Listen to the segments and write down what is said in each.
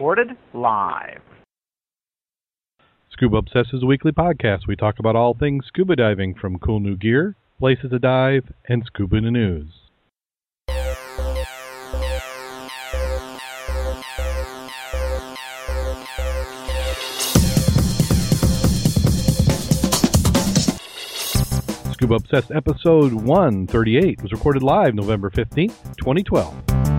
recorded live. Scuba Obsessed is a weekly podcast. We talk about all things scuba diving from cool new gear, places to dive, and scuba news. Scuba Obsessed episode 138 was recorded live November 15th, 2012.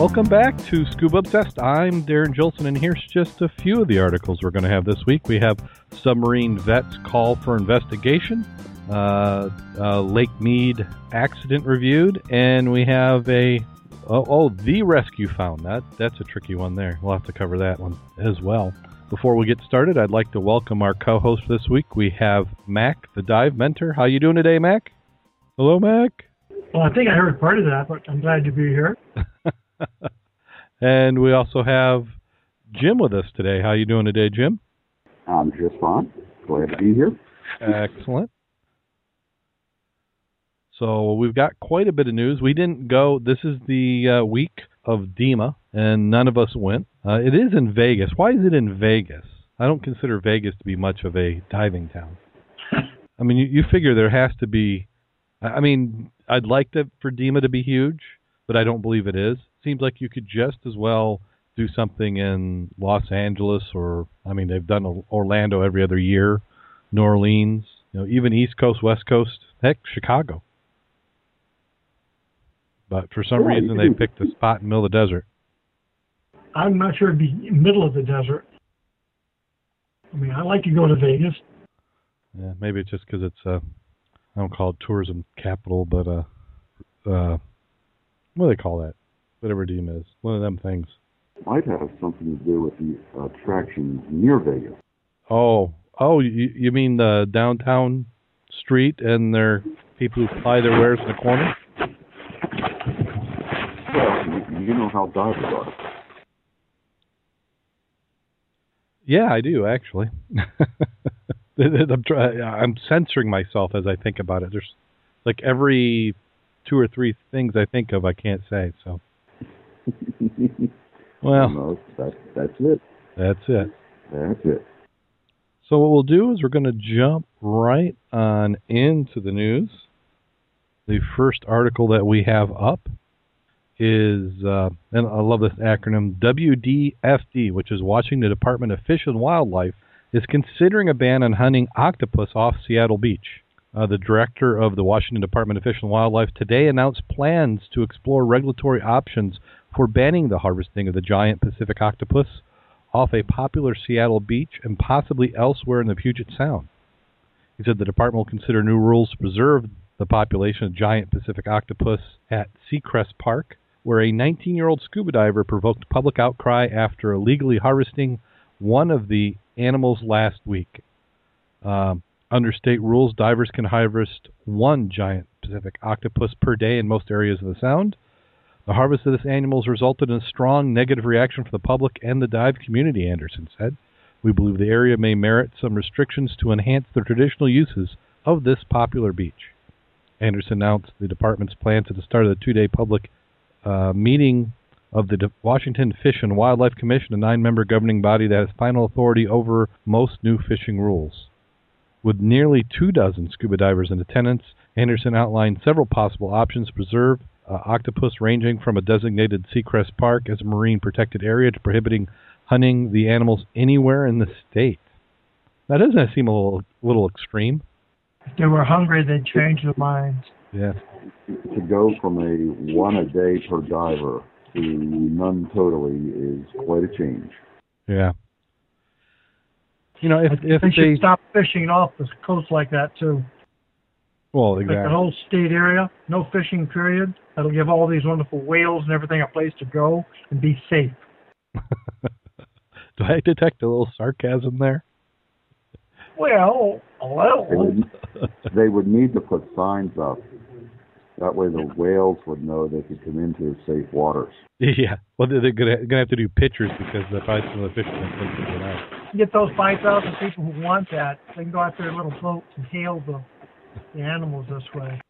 Welcome back to Scuba Obsessed. I'm Darren Jolson, and here's just a few of the articles we're going to have this week. We have Submarine Vets Call for Investigation, uh, uh, Lake Mead accident reviewed, and we have a oh, oh, the rescue found. That that's a tricky one there. We'll have to cover that one as well. Before we get started, I'd like to welcome our co-host this week. We have Mac, the dive mentor. How you doing today, Mac? Hello, Mac. Well, I think I heard part of that, but I'm glad to be here. and we also have Jim with us today. How are you doing today, Jim? I'm just fine. Glad to be here. Excellent. So we've got quite a bit of news. We didn't go. This is the uh, week of DEMA, and none of us went. Uh, it is in Vegas. Why is it in Vegas? I don't consider Vegas to be much of a diving town. I mean, you, you figure there has to be. I mean, I'd like to, for DEMA to be huge, but I don't believe it is. Seems like you could just as well do something in Los Angeles or I mean they've done Orlando every other year, New Orleans, you know, even East Coast, West Coast, heck, Chicago. But for some Yeah, reason they picked the spot in the middle of the desert. I'm not sure it'd be middle of the desert. I mean, I like to go to Vegas. Yeah, maybe it's just because it's uh, I don't call it tourism capital, but uh, uh, what do they call that? Whatever DEMA is, one of them things. Might have something to do with the attractions near Vegas. Oh, oh, you, you mean the downtown street and their people who ply their wares in the corner? Well, you, you know how divers are. Yeah, I do actually. I'm try- I'm censoring myself as I think about it. There's like every two or three things I think of, I can't say. So, well, that's that's it. that's it. That's it. So what we'll do is we're going to jump right on into the news. The first article that we have up is, uh, and I love this acronym, WDFD, which is Washington Department of Fish and Wildlife, is considering a ban on hunting octopus off Seattle Beach. Uh, the director of the Washington Department of Fish and Wildlife today announced plans to explore regulatory options for banning the harvesting of the giant Pacific octopus off a popular Seattle beach and possibly elsewhere in the Puget Sound. He said the department will consider new rules to preserve the population of giant Pacific octopus at Seacrest Park, where a 19 year old scuba diver provoked public outcry after illegally harvesting one of the animals last week. Um, under state rules, divers can harvest one giant Pacific octopus per day in most areas of the Sound. The harvest of this animal has resulted in a strong negative reaction from the public and the dive community, Anderson said. We believe the area may merit some restrictions to enhance the traditional uses of this popular beach. Anderson announced the department's plans at the start of the two day public uh, meeting of the De- Washington Fish and Wildlife Commission, a nine member governing body that has final authority over most new fishing rules. With nearly two dozen scuba divers in attendance, Anderson outlined several possible options to preserve uh, octopus, ranging from a designated Seacrest Park as a marine protected area to prohibiting hunting the animals anywhere in the state. Now, doesn't that seem a little, little extreme? If they were hungry, they'd change their minds. Yeah. To go from a one a day per diver to none totally is quite a change. Yeah. You know, if if they they should stop fishing off the coast like that too. well exactly. Like the whole state area, no fishing period. That'll give all these wonderful whales and everything a place to go and be safe. do I detect a little sarcasm there? Well, a They little. would, they would need to put signs up. That way the whales would know they could come into safe waters. Yeah. Well, they're they're gonna gonna have to do pictures because the probably some of the fishermen think they're out. get those 5,000 people who want that, they can go out their little boats and hail the, the animals this way.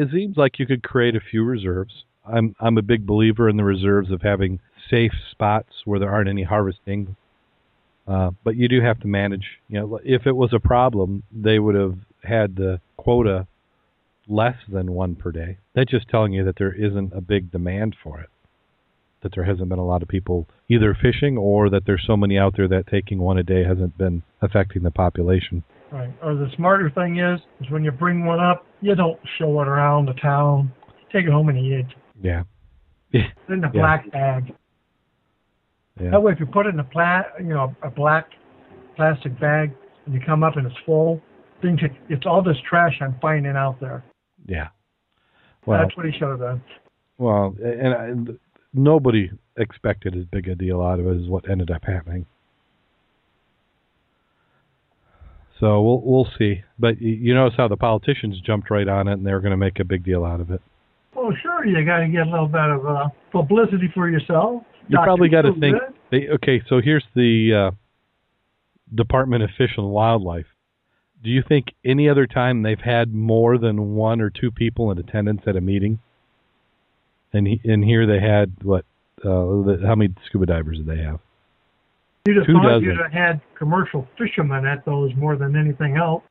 It seems like you could create a few reserves. I'm I'm a big believer in the reserves of having safe spots where there aren't any harvesting. Uh, but you do have to manage. You know, if it was a problem, they would have had the quota less than one per day. That's just telling you that there isn't a big demand for it. That there hasn't been a lot of people either fishing or that there's so many out there that taking one a day hasn't been affecting the population. Right. Or the smarter thing is, is when you bring one up, you don't show it around the town. Take it home and eat it. Yeah. in the Yeah. black bag. Yeah. That way, if you put it in a pla, you know, a black plastic bag, and you come up and it's full, then it's all this trash I'm finding out there. Yeah. Well, That's what he should have done. well, and, and nobody expected as big a deal out of it as what ended up happening. So we'll we'll see. But you notice how the politicians jumped right on it and they're going to make a big deal out of it. Well, sure, you got to get a little bit of uh, publicity for yourself. You Not probably got to think. They, okay, so here's the uh, Department of Fish and Wildlife. Do you think any other time they've had more than one or two people in attendance at a meeting? And he, and here they had what? Uh, the, how many scuba divers did they have? You'd have Two thought dozen. you'd have had commercial fishermen at those more than anything else.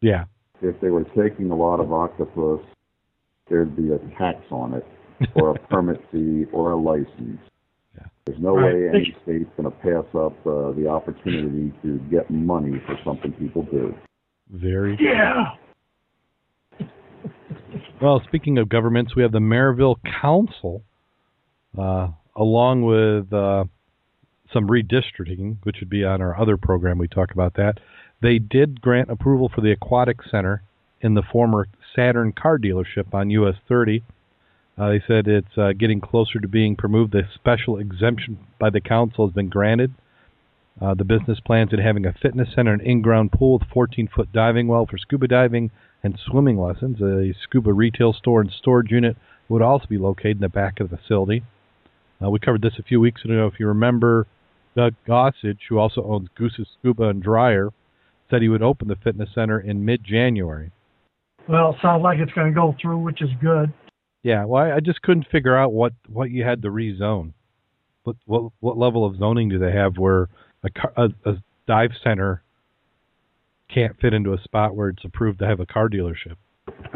Yeah, If they were taking a lot of octopus, there'd be a tax on it, or a permit fee, or a license. Yeah. There's no Right. way any state's going to pass up uh, the opportunity to get money for something people do. very. Yeah. Well, speaking of governments, we have the Maryville Council, uh, along with uh, some redistricting, which would be on our other program. We talk about that. They did grant approval for the Aquatic Center in the former Saturn car dealership on US 30. Uh, they said it's uh, getting closer to being permitted. The special exemption by the council has been granted. Uh, the business plans at having a fitness center, an in-ground pool with 14-foot diving well for scuba diving and swimming lessons. A scuba retail store and storage unit would also be located in the back of the facility. Uh, we covered this a few weeks ago. If you remember, Doug Gossage, who also owns Goose's Scuba and Dryer, said he would open the fitness center in mid-January. Well, sounds like it's going to go through, which is good. Yeah, well, I, I just couldn't figure out what what you had to rezone. What what what level of zoning do they have where a, car, a, a dive center can't fit into a spot where it's approved to have a car dealership?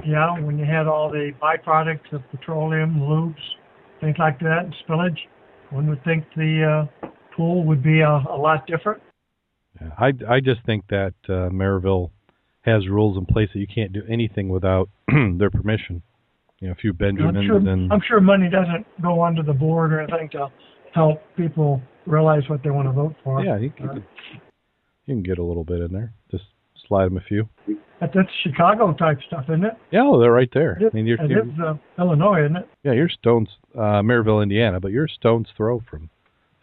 Yeah, when you had all the byproducts of petroleum, lubes, things like that, and spillage, one would think the uh, pool would be a, a lot different. Yeah, I I just think that uh, Maryville has rules in place that you can't do anything without their permission. You know, a few I'm Benjamins sure, and I'm sure money doesn't go under the board or anything to help people realize what they want to vote for. yeah, you can, you can get a little bit in there. Just slide them a few. But that's Chicago type stuff, isn't it? Yeah, well, they're right there. It I mean, you're, it you're is uh, Illinois, isn't it? Yeah, you're Stones, uh, Maryville, Indiana, but you're Stones throw from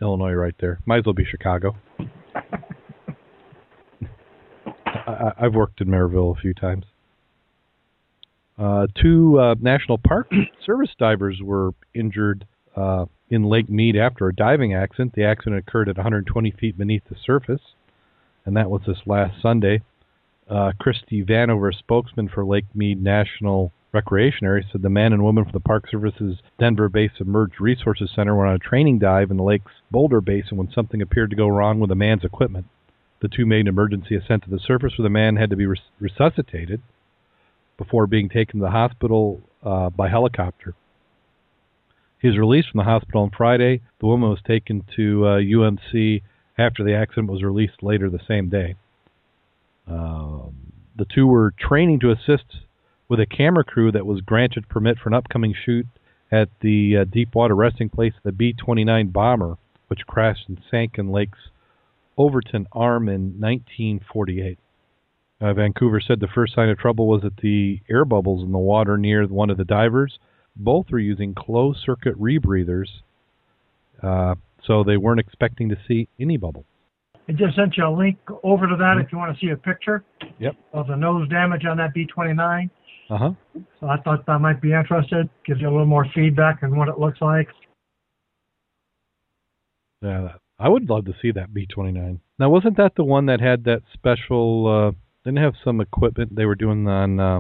Illinois right there. Might as well be Chicago. I, I've worked in Maryville a few times. Uh, two uh, National Park Service divers were injured uh, in Lake Mead after a diving accident. The accident occurred at 120 feet beneath the surface, and that was this last Sunday. Uh, Christy Vanover, spokesman for Lake Mead National Recreation Area, said the man and woman from the Park Service's Denver based Submerged Resources Center were on a training dive in the lake's boulder basin when something appeared to go wrong with the man's equipment. The two made an emergency ascent to the surface where the man had to be res- resuscitated before being taken to the hospital uh, by helicopter. He was released from the hospital on Friday. The woman was taken to uh, UMC after the accident was released later the same day. Um, the two were training to assist with a camera crew that was granted permit for an upcoming shoot at the uh, Deepwater resting place of the B 29 bomber, which crashed and sank in Lake's Overton Arm in 1948. Uh, Vanover said the first sign of trouble was that the air bubbles in the water near one of the divers. Both were using closed circuit rebreathers, uh, so they weren't expecting to see any bubble. I just sent you a link over to that mm-hmm. if you want to see a picture yep. of the nose damage on that B 29. Uh-huh. So I thought that might be interested, gives you a little more feedback on what it looks like. Yeah, I would love to see that B29. Now, wasn't that the one that had that special? Uh, didn't have some equipment they were doing on. Uh,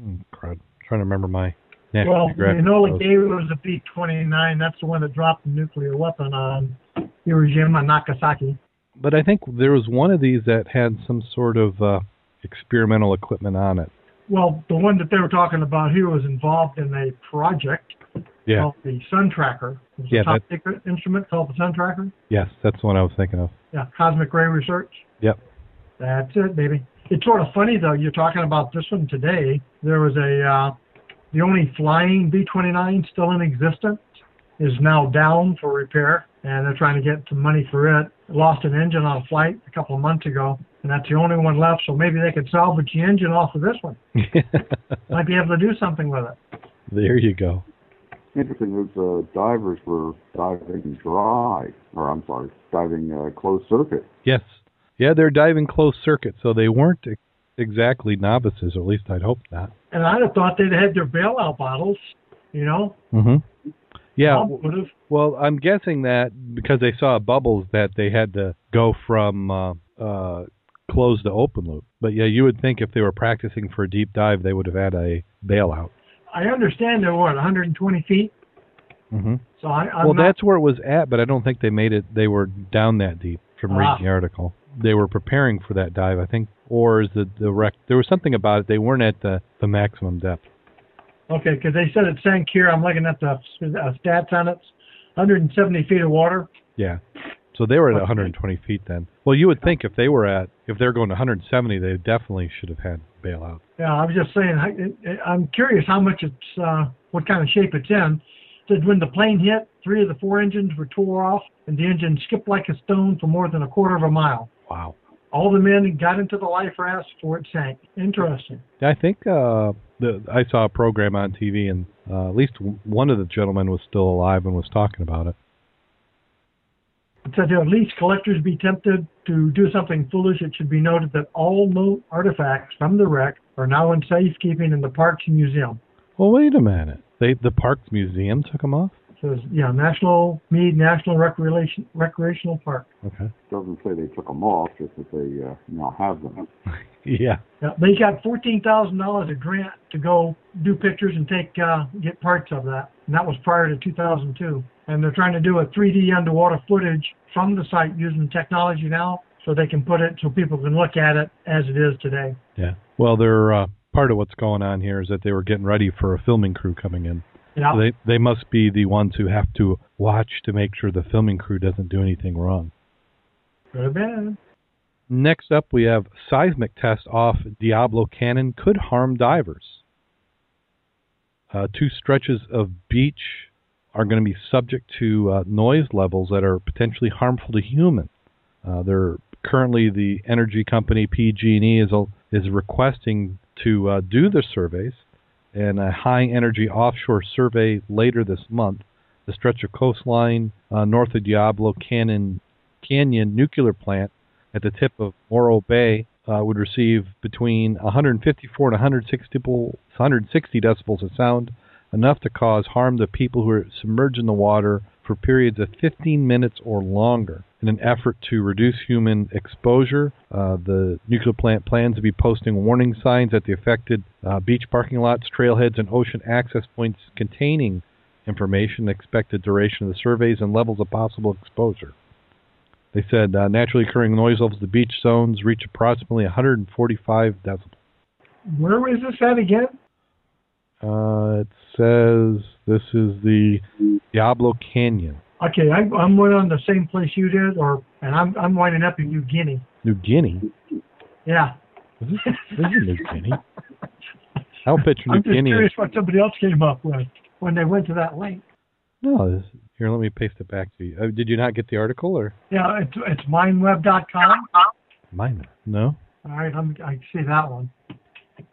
hmm, crud, I'm trying to remember my. Well, Enola Gay was a B29. That's the one that dropped the nuclear weapon on Hiroshima and Nagasaki. But I think there was one of these that had some sort of uh, experimental equipment on it. Well, the one that they were talking about here was involved in a project Yeah. called the Sun Tracker. It was Yeah, a top secret instrument called the Sun Tracker. Yes, that's the one I was thinking of. Yeah, cosmic ray research. Yep. That's it, baby. It's sort of funny though. You're talking about this one today. There was a uh, the only flying B-29 still in existence is now down for repair, and they're trying to get some money for it. Lost an engine on a flight a couple of months ago, and that's the only one left. So maybe they could salvage the engine off of this one. Might be able to do something with it. there you go. Interesting, those uh, divers were diving dry, or I'm sorry, diving uh, closed circuit. Yes. Yeah, they're diving closed circuit, so they weren't ex- exactly novices, or at least I'd hope not. And I'd have thought they'd had their bailout bottles, you know. Mm-hmm. Yeah. Would have. Well, I'm guessing that because they saw bubbles that they had to go from uh, uh, closed the open loop. But yeah, you would think if they were practicing for a deep dive, they would have had a bailout. I understand they're what 120 feet. Mm-hmm. So I, I'm Well, not, that's where it was at, but I don't think they made it. They were down that deep from Ah. reading the article. They were preparing for that dive, I think, or is the the wreck? There was something about it. They weren't at the the maximum depth. okay because they said it sank here. I'm looking at the uh, stats on it. 170 feet of water. Yeah. So they were at Okay. 120 feet then. Well, you would think if they were at if they're going to 170, they definitely should have had bailout. Yeah, I was just saying. I, I'm curious how much it's, uh, what kind of shape it's in. Said when the plane hit, three of the four engines were tore off, and the engine skipped like a stone for more than a quarter of a mile. Wow. All the men got into the life rafts before it sank. Interesting. I think uh, the, I saw a program on TV, and uh, at least one of the gentlemen was still alive and was talking about it. It said at least collectors be tempted to do something foolish. It should be noted that all known artifacts from the wreck are now in safekeeping in the Parks Museum. Well, wait a minute. They the Parks Museum took them off. It says, yeah, National Mead National Recreation Recreational Park. Okay. Doesn't say they took them off, just that they uh, now have them. Yeah. Yeah, they got fourteen thousand dollars a grant to go do pictures and take uh, get parts of that, and that was prior to 2002. And they're trying to do a 3D underwater footage from the site using technology now, so they can put it so people can look at it as it is today. Yeah. Well, they're uh, part of what's going on here is that they were getting ready for a filming crew coming in. Yeah, So they they must be the ones who have to watch to make sure the filming crew doesn't do anything wrong. could have been. Next up, we have seismic test off Diablo Canyon could harm divers. Uh, two stretches of beach are going to be subject to uh, noise levels that are potentially harmful to humans. Uh, they're currently the energy company PG&E is is requesting to uh, do the surveys, and a high energy offshore survey later this month. The stretch of coastline uh, north of Diablo Canyon Canyon nuclear plant at the tip of Morro Bay uh, would receive between 154 and 160, 160 decibels of sound, enough to cause harm to people who are submerged in the water for periods of 15 minutes or longer. In an effort to reduce human exposure, uh, the nuclear plant plans to be posting warning signs at the affected uh, beach parking lots, trailheads, and ocean access points containing information, expected duration of the surveys, and levels of possible exposure. They said uh, naturally occurring noise levels of the beach zones reach approximately 145 decibels. Where is this at again? Uh, it says this is the Diablo Canyon, Okay, I, I'm right on the same place you did, or and I'm I'm winding up in New Guinea. New Guinea. Yeah. Is this, this is New Guinea. I don't picture New I'm just Guinea. curious what somebody else came up with when they went to that link. No, this, here, let me paste it back to you. Uh, did you not get the article or Yeah, it's it's mindweb.com. mine? No. All right, I'm, I see that one.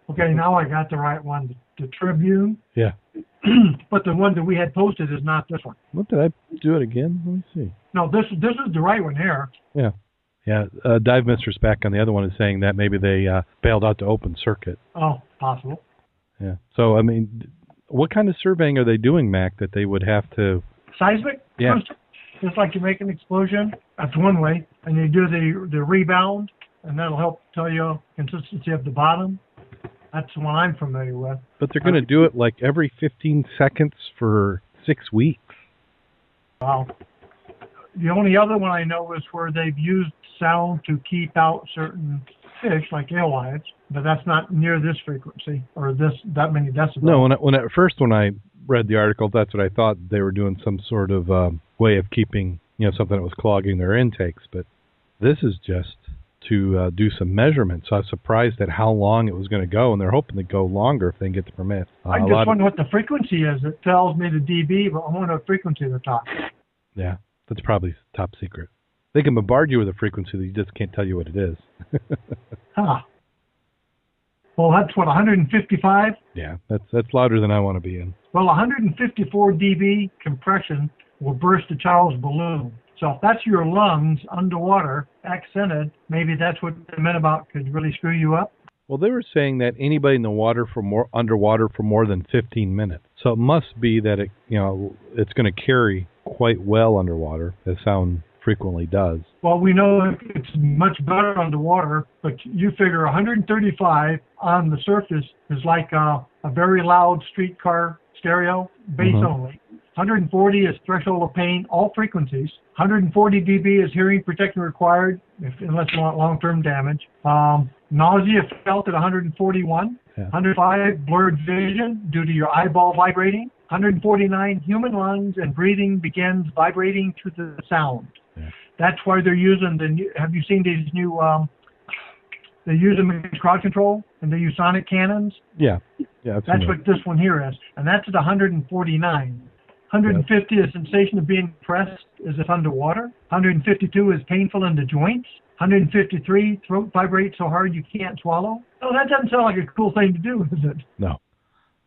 Okay, now I got the right one. The Tribune. Yeah. but the one that we had posted is not this one. What did I do it again? Let me see. No, this this is the right one here. Yeah. Yeah, uh, Dive Mistress back on the other one is saying that maybe they uh, bailed out to open circuit. Oh, possible. Yeah. So I mean, what kind of surveying are they doing, Mac? That they would have to? Seismic. Yeah. Just like you make an explosion. That's one way, and you do the the rebound, and that'll help tell you consistency of the bottom. That's the one I'm familiar with. But they're going to do it like every 15 seconds for six weeks. Wow. The only other one I know is where they've used sound to keep out certain fish, like alewives, but that's not near this frequency or this that many decibels. No, when I, when at first when I read the article, that's what I thought they were doing some sort of um, way of keeping you know something that was clogging their intakes. But this is just to uh, do some measurements. So I was surprised at how long it was going to go, and they're hoping to go longer if they can get the permit. Uh, I just lot of- wonder what the frequency is. It tells me the dB, but I wonder what frequency they're talking. yeah, that's probably top secret. They can bombard you with a frequency that you just can't tell you what it is. Huh. Well, that's what 155. yeah, that's that's louder than I want to be in. Well, 154 dB compression will burst a child's balloon. So if that's your lungs underwater, accented, maybe that's what they meant about could really screw you up. Well, they were saying that anybody in the water for more underwater for more than 15 minutes. So it must be that it, you know, it's going to carry quite well underwater, as sound frequently does. Well, we know it's much better underwater, but you figure 135 on the surface is like a, a very loud streetcar stereo, bass Mhm. only. 140 is threshold of pain, all frequencies. 140 dB is hearing protection required, if, unless you want long-term damage. Um, nausea felt at 141. Yeah. 105 blurred vision due to your eyeball vibrating. 149 human lungs and breathing begins vibrating to the sound. Yeah. That's why they're using the new. Have you seen these new? Um, they use them in crowd control and they use sonic cannons. Yeah, yeah. That's what this one here is, and that's at 149. 150 is sensation of being pressed as if underwater. 152 is painful in the joints. 153 throat vibrates so hard you can't swallow. Oh, that doesn't sound like a cool thing to do, is it? No,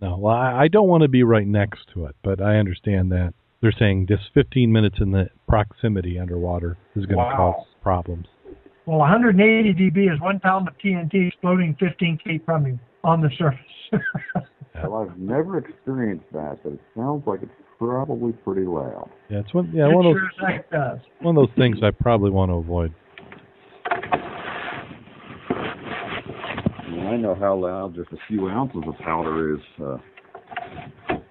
no. Well, I, I don't want to be right next to it, but I understand that they're saying just 15 minutes in the proximity underwater is going to cause problems. Well, 180 dB is one pound of TNT exploding 15 feet from you on the surface. Well, I've never experienced that, but it sounds like it's probably pretty loud. Yeah, it's one. Yeah, it one of those sure does. one of those things I probably want to avoid. I I know how loud just a few ounces of powder is uh,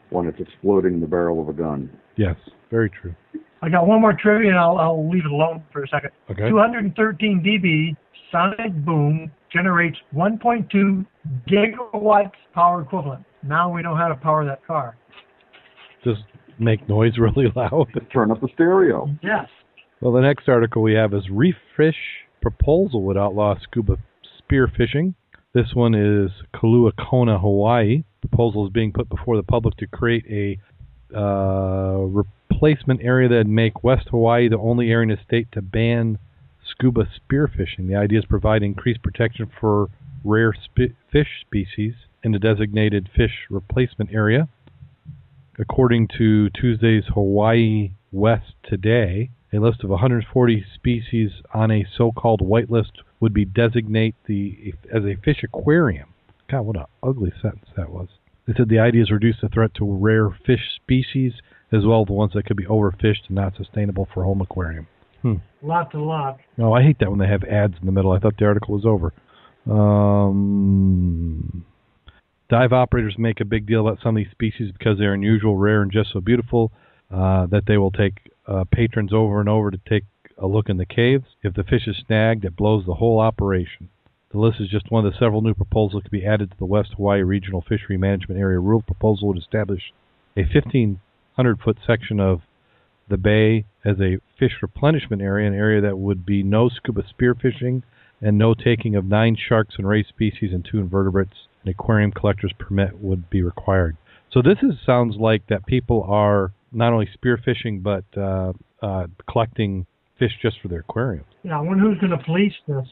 when it's exploding in the barrel of a gun. Yes, very true. I got one more trivia, and I'll, I'll leave it alone for a second. Okay. 213 dB sonic boom generates 1.2 gigawatts power equivalent. Now we know how to power that car. Just make noise really loud. Turn up the stereo. Yes. Well, the next article we have is Reef Fish Proposal would outlaw scuba spear fishing. This one is Kailua Kona, Hawaii. Proposal is being put before the public to create a uh, replacement area that would make West Hawaii the only area in the state to ban scuba spearfishing. The idea is provide increased protection for rare spe- fish species in the designated fish replacement area. According to Tuesday's Hawaii West Today, a list of 140 species on a so-called whitelist would be designate the as a fish aquarium. God, what an ugly sentence that was. They said the idea is reduce the threat to rare fish species as well as the ones that could be overfished and not sustainable for home aquarium. Hmm. Lots and lots. No, I hate that when they have ads in the middle. I thought the article was over. Um, dive operators make a big deal about some of these species because they're unusual, rare, and just so beautiful uh, that they will take uh, patrons over and over to take a look in the caves. If the fish is snagged, it blows the whole operation. The list is just one of the several new proposals could be added to the West Hawaii Regional Fishery Management Area rule. Proposal would establish a 1,500 foot section of the bay as a fish replenishment area, an area that would be no scuba spearfishing and no taking of nine sharks and ray species and two invertebrates. An aquarium collector's permit would be required. So this is sounds like that people are not only spearfishing but uh, uh, collecting fish just for their aquarium. Yeah, I wonder who's going to police this.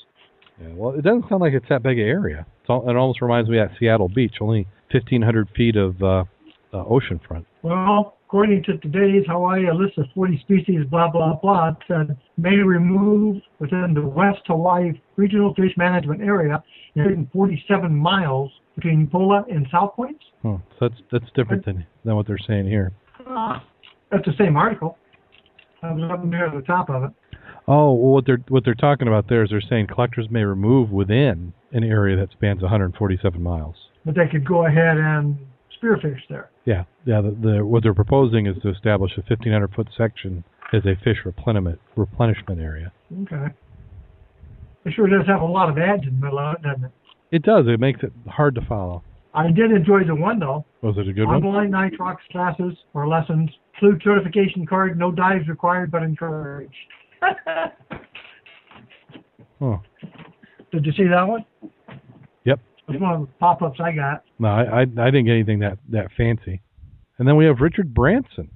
Yeah, well, it doesn't sound like it's that big an area. It's all, it almost reminds me of Seattle Beach, only 1,500 feet of uh, uh, ocean front. Well, according to today's Hawaii, a list of 40 species, blah, blah, blah, it said may remove within the West Hawaii Regional Fish Management Area 147 miles between Upolu and South Points. Huh. So that's that's different than than what they're saying here. Ah, That's the same article. I was up near the top of it. Oh, well, what they're what they're talking about there is they're saying collectors may remove within an area that spans 147 miles. But they could go ahead and spearfish there. Yeah, yeah. The, the what they're proposing is to establish a 1,500 foot section as a fish replenishment replenishment area. Okay. It sure does have a lot of ads in the middle of it, doesn't it? It does. It makes it hard to follow. I did enjoy the one though. Was it a good one? Online nitrox classes or lessons. Fluke certification card, no dives required but encouraged. Oh, Did you see that one? Yep. It's one of the pop-ups I got. no, I, I I didn't get anything that that fancy. And then we have Richard Branson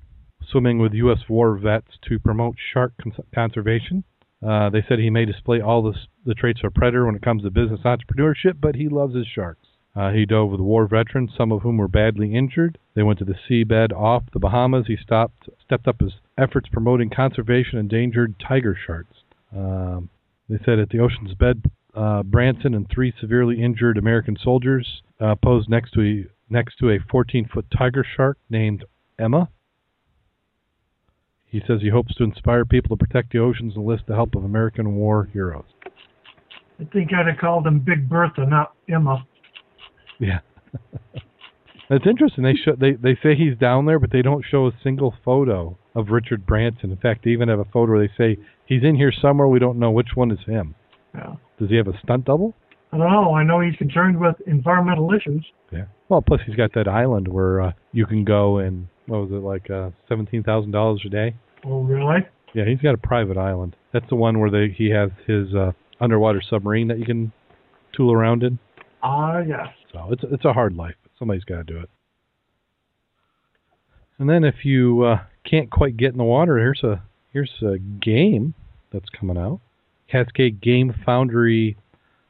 swimming with U.S. war vets to promote shark cons- conservation. Uh, they said he may display all the, the traits of a predator when it comes to business entrepreneurship, but he loves his sharks. Uh, he dove with war veterans, some of whom were badly injured. They went to the seabed off the Bahamas. He stopped, stepped up his efforts promoting conservation endangered tiger sharks. Um, they said at the ocean's bed, uh, Branson and three severely injured American soldiers uh, posed next to a next to a 14-foot tiger shark named Emma. He says he hopes to inspire people to protect the oceans and enlist the help of American war heroes. I think I'd have called him Big Bertha, not Emma. Yeah. That's interesting. They show they they say he's down there, but they don't show a single photo of Richard Branson. In fact, they even have a photo where they say he's in here somewhere. We don't know which one is him. Yeah. Does he have a stunt double? I don't know. I know he's concerned with environmental issues. Yeah. Well, plus he's got that island where uh, you can go and what was it like uh, seventeen thousand dollars a day? Oh, really? Yeah, he's got a private island. That's the one where they he has his uh, underwater submarine that you can tool around in. Ah, yes. So it's it's a hard life, but somebody's got to do it. And then if you uh, can't quite get in the water, here's a here's a game that's coming out. Cascade Game Foundry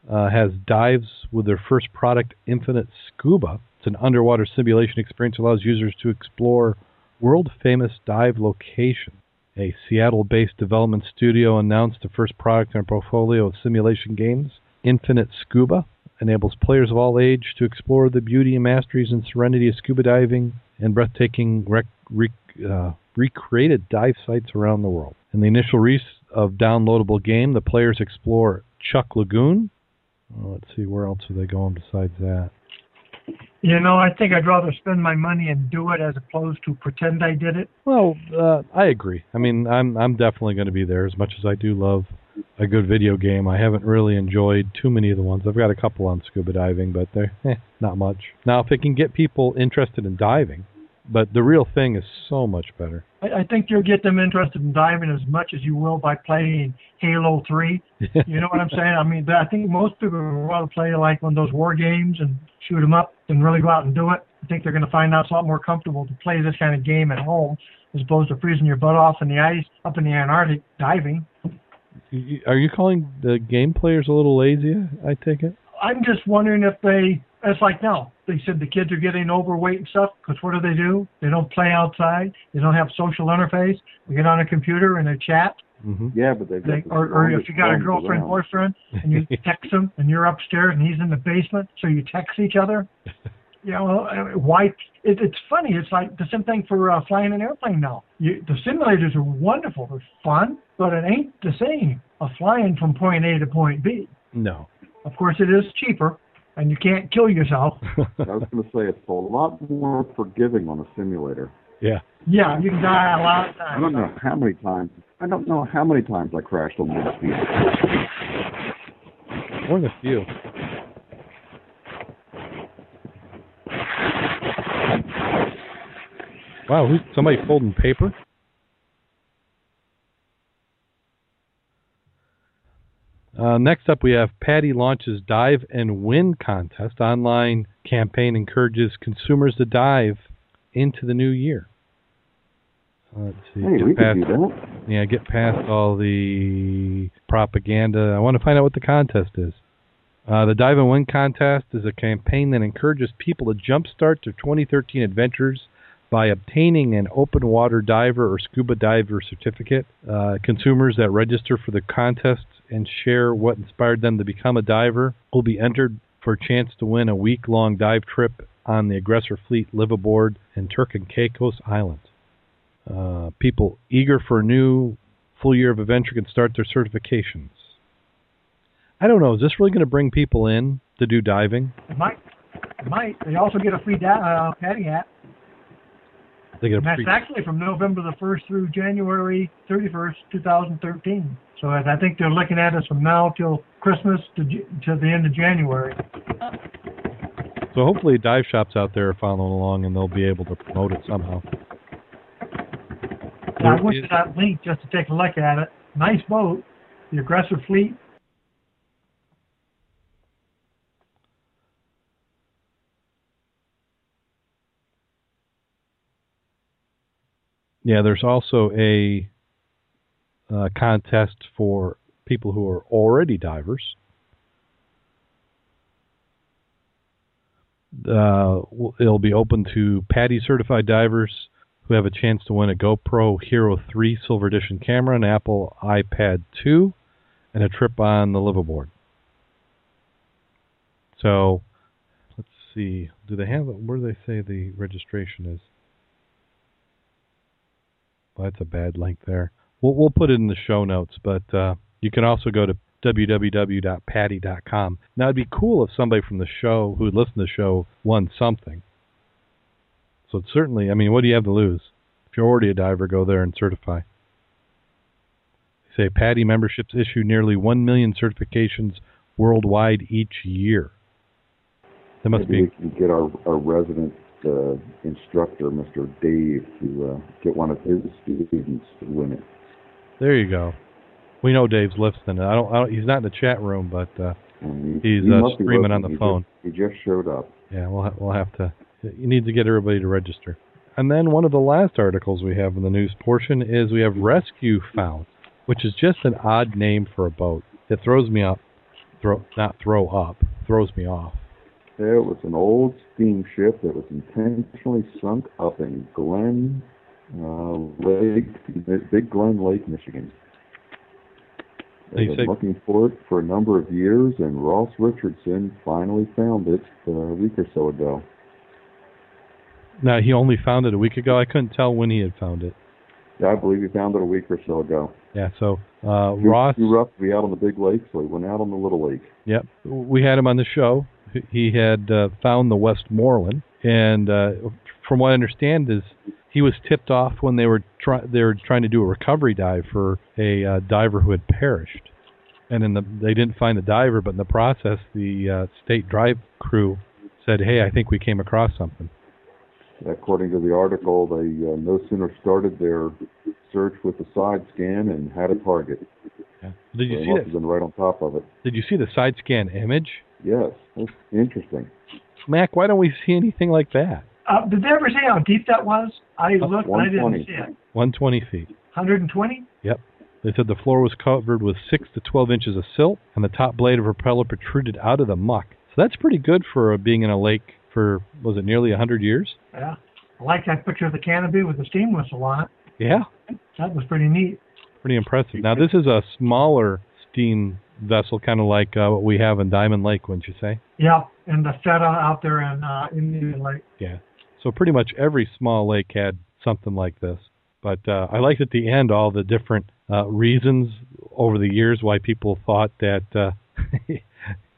uh, has dives with their first product, Infinite Scuba. It's an underwater simulation experience that allows users to explore world famous dive locations. A Seattle based development studio announced the first product in a portfolio of simulation games. Infinite Scuba enables players of all age to explore the beauty and masteries and serenity of scuba diving and breathtaking rec- rec- uh, recreated dive sites around the world. In the initial release of downloadable game, the players explore Chuuk Lagoon. Well, let's see, where else are they going besides that? You know, I think I'd rather spend my money and do it as opposed to pretend I did it. Well, uh, I agree. I mean, I'm I'm definitely going to be there as much as I do love a good video game. I haven't really enjoyed too many of the ones. I've got a couple on scuba diving, but they're eh, not much. Now, if it can get people interested in diving, but the real thing is so much better. I, I think you'll get them interested in diving as much as you will by playing Halo 3. You know what I'm saying? I mean, but I think most people want to play like one of those war games and shoot them up and really go out and do it. I think they're going to find out it's a lot more comfortable to play this kind of game at home as opposed to freezing your butt off in the ice up in the Antarctic diving. Are you calling the game players a little lazy? I take it. I'm just wondering if they, it's like now, they said the kids are getting overweight and stuff because what do they do? They don't play outside. They don't have social interface. They get on a computer and they chat. hmm Yeah, but they've They, got the or, or if you got a girlfriend, around. boyfriend, and you text him, and you're upstairs and he's in the basement, so you text each other. You know, uh, why? It, it's funny. It's like the same thing for uh, flying an airplane now. You, the simulators are wonderful. They're fun, but it ain't the same of flying from point A to point B. No. Of course, it is cheaper, and you can't kill yourself. I was going to say it's a lot more forgiving on a simulator. yeah. Yeah, you can die a lot of times. I don't know how many times. I don't know how many times I crashed on mid speed. More than a few. Wow, who's somebody folding paper? Uh, next up, we have PADI launches Dive and Win contest. Online campaign encourages consumers to dive into the new year. Let's see. Hey, get we past- do that. yeah, get past all the propaganda. I want to find out what the contest is. Uh, the Dive and Win contest is a campaign that encourages people to jumpstart their 2013 adventures by obtaining an open water diver or scuba diver certificate. Uh, consumers that register for the contest and share what inspired them to become a diver will be entered for a chance to win a week long dive trip on the Aggressor Fleet live aboard in Turk and Caicos Island. Uh, people eager for a new full year of adventure can start their certifications. I don't know. Is this really going to bring people in to do diving? It might. It might. They also get a free da- uh, PADI hat. They get a And that's free, actually from November the 1st through January 31st, 2013. So I I think they're looking at us from now till Christmas to, J- to the end of January. so hopefully dive shops out there are following along and they'll be able to promote it somehow. And I went to that link just to take a look at it. Nice boat. The Aggressor Fleet. Yeah, there's also a uh, contest for people who are already divers. Uh, it'll be open to PADI certified divers who have a chance to win a GoPro Hero 3 Silver Edition camera, an Apple iPad 2, and a trip on the liveaboard. So, let's see. Do they have it? where do they say the registration is? Well, that's a bad link there. We'll we'll put it in the show notes, but uh, you can also go to www.padi.com. Now it'd be cool if somebody from the show who would listen to the show won something. So it's certainly, I mean, what do you have to lose? If you're already a diver, go there and certify. They say PADI memberships issue nearly one million certifications worldwide each year. That must Maybe be we can get our, our resident uh, instructor, Mr. Dave, to uh, get one of his students to win it. There. You go. We know Dave's listening. I don't. I don't he's not in the chat room, but uh, He's, he uh, streaming on the phone. He just, he just showed up. Yeah, we'll ha- we'll have to. You need to get everybody to register. And then one of the last articles we have in the news portion is we have rescue found, which is just an odd name for a boat. It throws me up, throw not throw up, throws me off. It was an old steamship that was intentionally sunk up in Glen uh, Lake, Big Glen Lake, Michigan. They've been looking for it for a number of years, and Ross Richardson finally found it a week or so ago. Now he only found it a week ago. I couldn't tell when he had found it. Yeah, I believe he found it a week or so ago. Yeah, so uh, Too- Ross. Too rough to be out on the big lake, so he went out on the little lake. Yep, we had him on the show. He had uh, found the Westmoreland, and uh, from what I understand is he was tipped off when they were try- they were trying to do a recovery dive for a uh, diver who had perished, and in the they didn't find the diver, but in the process, the uh, state drive crew said, "Hey, I think we came across something." According to the article, they uh, no sooner started their search with the side scan and had a target. Yeah. Did you they see that? been right on top of it. Did you see the side scan image, Yes, that's interesting. Mac? Why don't we see anything like that? Uh, did they ever say how deep that was? I Uh, looked, and I didn't see it. 120 feet. 120? Yep. They said the floor was covered with 6 to 12 inches of silt, and the top blade of a propeller protruded out of the muck. So that's pretty good for uh, being in a lake for, was it nearly 100 years? Yeah. I like that picture of the canopy with the steam whistle on it. Yeah. That was pretty neat. Pretty impressive. Now, this is a smaller steam vessel, kind of like uh, what we have in Diamond Lake, wouldn't you say? Yeah, and the feta out there in uh, Indian Lake. Yeah. So pretty much every small lake had something like this. But uh, I liked at the end all the different uh, reasons over the years why people thought that uh,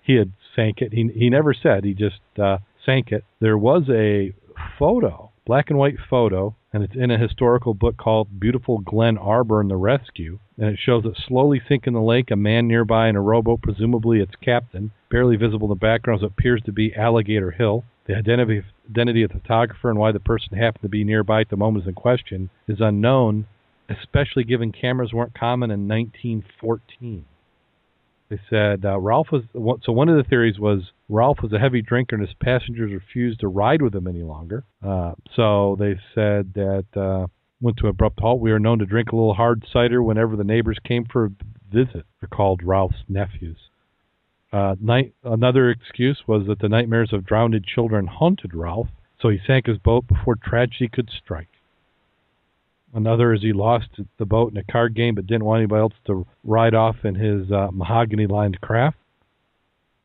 he had sank it. He he never said. He just uh, sank it. There was a photo, black and white photo, and it's in a historical book called "Beautiful Glen Arbor and the Rescue." And it shows it slowly sink in the lake. A man nearby in a rowboat, presumably its captain, barely visible in the background, appears to be Alligator Hill. The identity, identity of the photographer and why the person happened to be nearby at the moment in question is unknown, especially given cameras weren't common in 1914. They said uh, Ralph was so. One of the theories was Ralph was a heavy drinker and his passengers refused to ride with him any longer. Uh, so they said that uh, went to abrupt halt. We are known to drink a little hard cider whenever the neighbors came for a visit. They're called Ralph's nephews. Uh, night, another excuse was that the nightmares of drowned children haunted Ralph, so he sank his boat before tragedy could strike. Another is he lost the boat in a card game but didn't want anybody else to ride off in his uh, mahogany lined craft.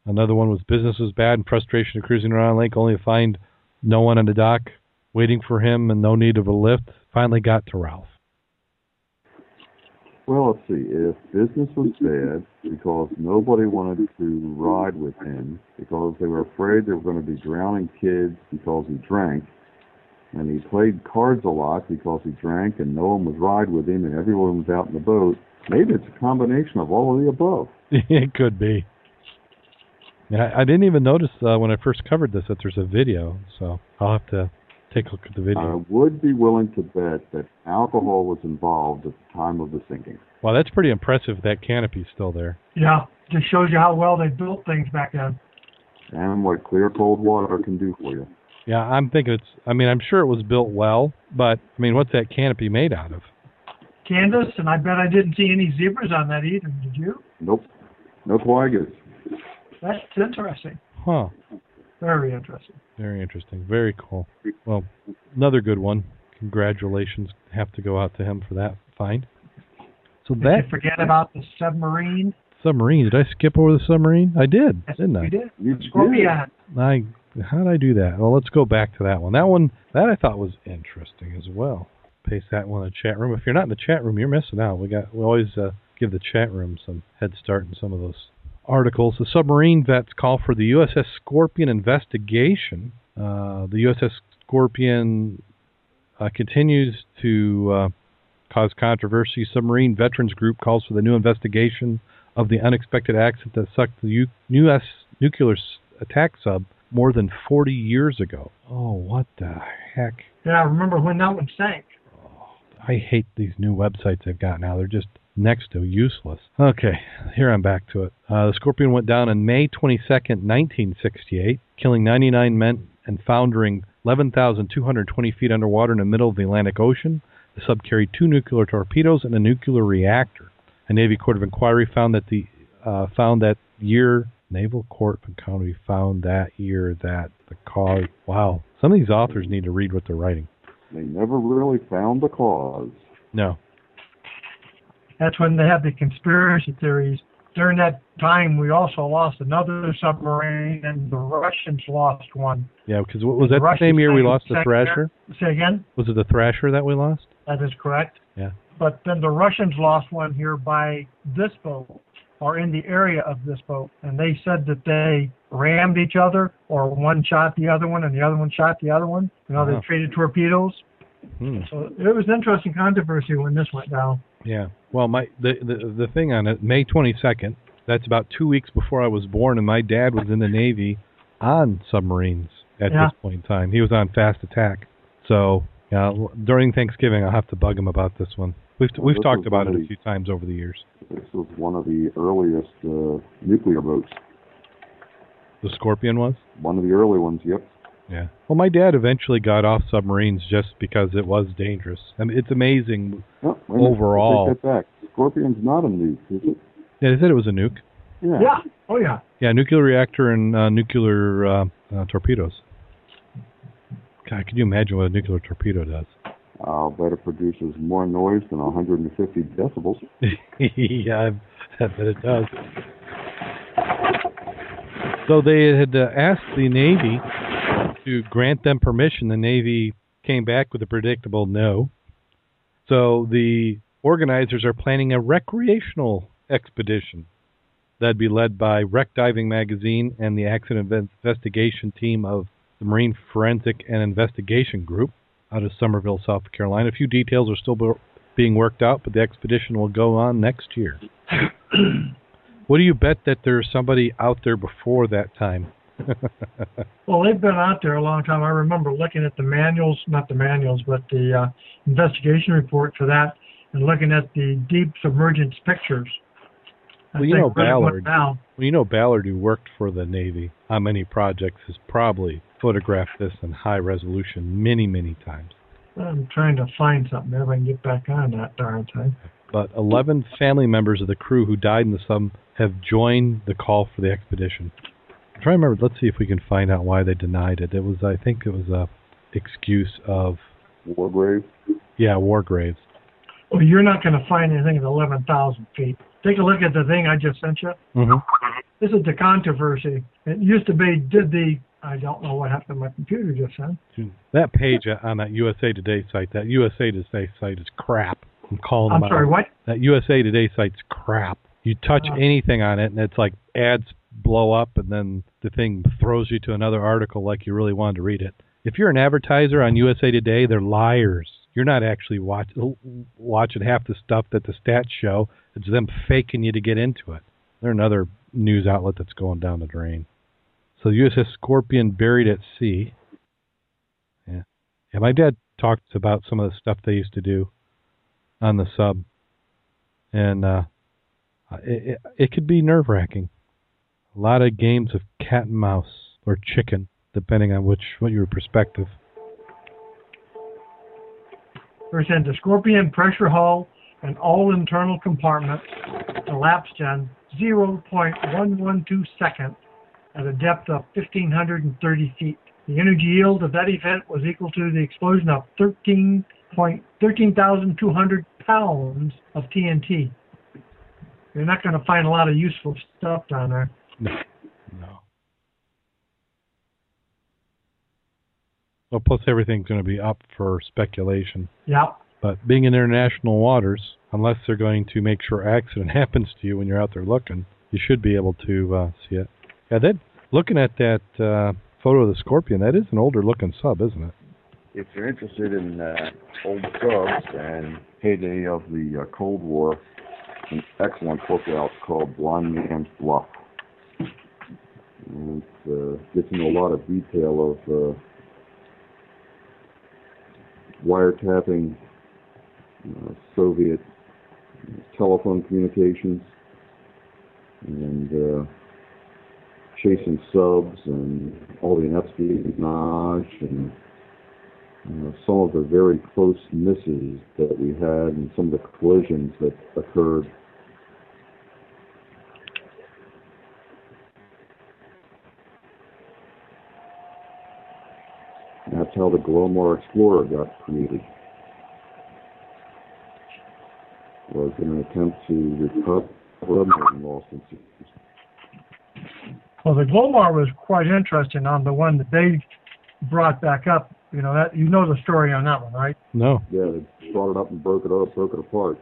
Another one was business was bad and frustration of cruising around lake only to find no one on the dock waiting for him and no need of a lift. Finally got to Ralph. Well, let's see. If business was bad because nobody wanted to ride with him because they were afraid they were going to be drowning kids because he drank, and he played cards a lot because he drank and no one would ride with him and everyone was out in the boat, maybe it's a combination of all of the above. it could be. I didn't even notice uh, when I first covered this that there's a video, so I'll have to take a look at the video. I would be willing to bet that alcohol was involved at the time of the sinking. Wow, that's pretty impressive. That canopy's still there. Yeah, just shows you how well they built things back then. And what clear cold water can do for you. Yeah, I'm thinking it's. I mean, I'm sure it was built well, but I mean, what's that canopy made out of? Canvas, and I bet I didn't see any zebras on that either. Did you? Nope. No quaggas. That's interesting. Huh. Very interesting. Very interesting. Very cool. Well, another good one. Congratulations. Have to go out to him for that find. So Did that you forget about the submarine? submarine. Did I skip over the submarine? I did, Yes, didn't I? You did. You did. Scorpion. I how did I do that? Well, let's go back to that one. That one that I thought was interesting as well. Paste that one in the chat room. If you're not in the chat room, you're missing out. We got we always uh, give the chat room some head start in some of those articles. The submarine vets call for the USS Scorpion investigation. Uh, the USS Scorpion uh, continues to uh, cause controversy. Submarine Veterans Group calls for the new investigation of the unexpected accident that sucked the U- U.S. nuclear s- attack sub more than 40 years ago. Oh, what the heck? Yeah, I remember when that one sank. I hate these new websites they've got now. They're just next to useless. Okay, here I'm back to it. Uh, the Scorpion went down on May 22nd, 1968, killing 99 men and foundering 11,220 feet underwater in the middle of the Atlantic Ocean. The sub carried two nuclear torpedoes and a nuclear reactor. A Navy Court of Inquiry found that the uh, found that year Naval Court of Inquiry found that year that the cause. Wow, some of these authors need to read what they're writing. They never really found the cause. No, That's when they had the conspiracy theories. During that time, we also lost another submarine, and the Russians lost one. Yeah, because was that the same year we lost the Thresher? Say again? Was it the Thresher that we lost? That is correct. Yeah. But then the Russians lost one here by this boat, or in the area of this boat, and they said that they rammed each other, or one shot the other one, and the other one shot the other one. You know, Wow. they traded torpedoes. Hmm. So it was an interesting controversy when this went down. Yeah. Well, my the, the the thing on it, May 22nd. That's about two weeks before I was born, and my dad was in the Navy on submarines at Yeah. this point in time. He was on Fast Attack. So yeah, l- during Thanksgiving, I'll have to bug him about this one. We've Well, we've this talked about one it a few times over the years. This was one of the earliest uh, nuclear boats. The Scorpion was. One of the early ones, yep. Yeah. Well, my dad eventually got off submarines just because it was dangerous. I mean, it's amazing. Wait a minute. Overall. Take that back. Scorpion's not a nuke, is it? Yeah, they said it was a nuke. Yeah. Yeah. Oh yeah. Yeah, nuclear reactor and uh, nuclear uh, uh, torpedoes. God, can you imagine what a nuclear torpedo does? I'll bet it produces more noise than 150 decibels. yeah, I, I bet it does. So they had uh, asked the Navy to grant them permission. The Navy came back with a predictable no. So the organizers are planning a recreational expedition that'd be led by Wreck Diving Magazine and the Accident Investigation Team of the Marine Forensic and Investigation Group out of Summerville, South Carolina. A few details are still being worked out, but the expedition will go on next year. what do you bet that there's somebody out there before that time? Well, they've been out there a long time. I remember looking at the manuals, not the manuals, but the uh, investigation report for that, and looking at the deep submergence pictures. I Well, you know when it went Ballard. Well, you know, Ballard, who worked for the Navy on many projects, has probably photographed this in high resolution many, many times. I'm trying to find something if I can get back on that darn thing. But 11 family members of the crew who died in the sub have joined the call for the expedition. I'm trying to remember. Let's see if we can find out why they denied it. It was, I think, it was a excuse of, Wargrave. yeah, war graves. Well, you're not going to find anything at 11,000 feet. Take a look at the thing I just sent you. Mm-hmm. This is the controversy. It used to be, did the, I don't know what happened to my computer just then. That page on that USA Today site, that USA Today site is crap. I'm calling I'm them sorry, out. what? That USA Today site's crap. You touch Uh. anything on it, and it's like ads blow up, and then the thing throws you to another article like you really wanted to read it. If you're an advertiser on USA Today, they're liars. You're not actually watch, watching half the stuff that the stats show. It's them faking you to get into it. They're another news outlet that's going down the drain. So USS Scorpion buried at sea. Yeah, yeah. My dad talked about some of the stuff they used to do on the sub, and uh, it, it, it could be nerve wracking. A lot of games of cat and mouse or chicken, depending on which what your perspective. Percent the Scorpion pressure hull and all internal compartments elapsed in 0.112 seconds at a depth of 1,530 feet. The energy yield of that event was equal to the explosion of 13 point, 13,200 pounds of TNT. You're not going to find a lot of useful stuff down there. No, no. Well, plus everything's going to be up for speculation. Yeah. But being in international waters, unless they're going to make sure accident happens to you when you're out there looking, you should be able to uh, see it. Yeah, that looking at that uh, photo of the Scorpion, that is an older looking sub, isn't it? If you're interested in uh, old subs and heyday of the uh, Cold War, an excellent book out called Blind Man's Bluff. And it uh, gets a lot of detail of uh, wiretapping uh, Soviet telephone communications and uh, chasing subs and all the espionage and uh, some of the very close misses that we had and some of the collisions that occurred. And how the Glomar Explorer got created. Was in an attempt to recover submarine lost in Well, the Glomar was quite interesting on the one that they brought back up. You know that you know the story on that one, right? No. Yeah, they brought it up and broke it up, broke it apart.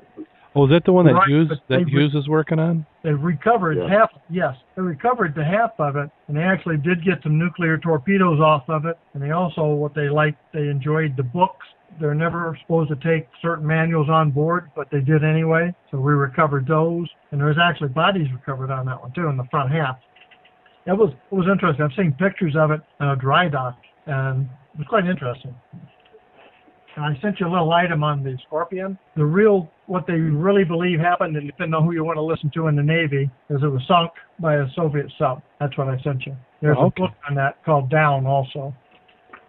Oh, is that the one that Right, Hughes that they Hughes is working on? They recovered Yeah. half. Yes, they recovered the half of it, and they actually did get some nuclear torpedoes off of it. And they also, what they liked, they enjoyed the books. They're never supposed to take certain manuals on board, but they did anyway. So we recovered those, and there was actually bodies recovered on that one too in the front half. It was it was interesting. I've seen pictures of it in a dry dock, and it was quite interesting. And I sent you a little item on the Scorpion. The real, what they really believe happened, and depending on who you want to listen to in the Navy, is it was sunk by a Soviet sub. That's what I sent you. There's Oh, okay. a book on that called Down also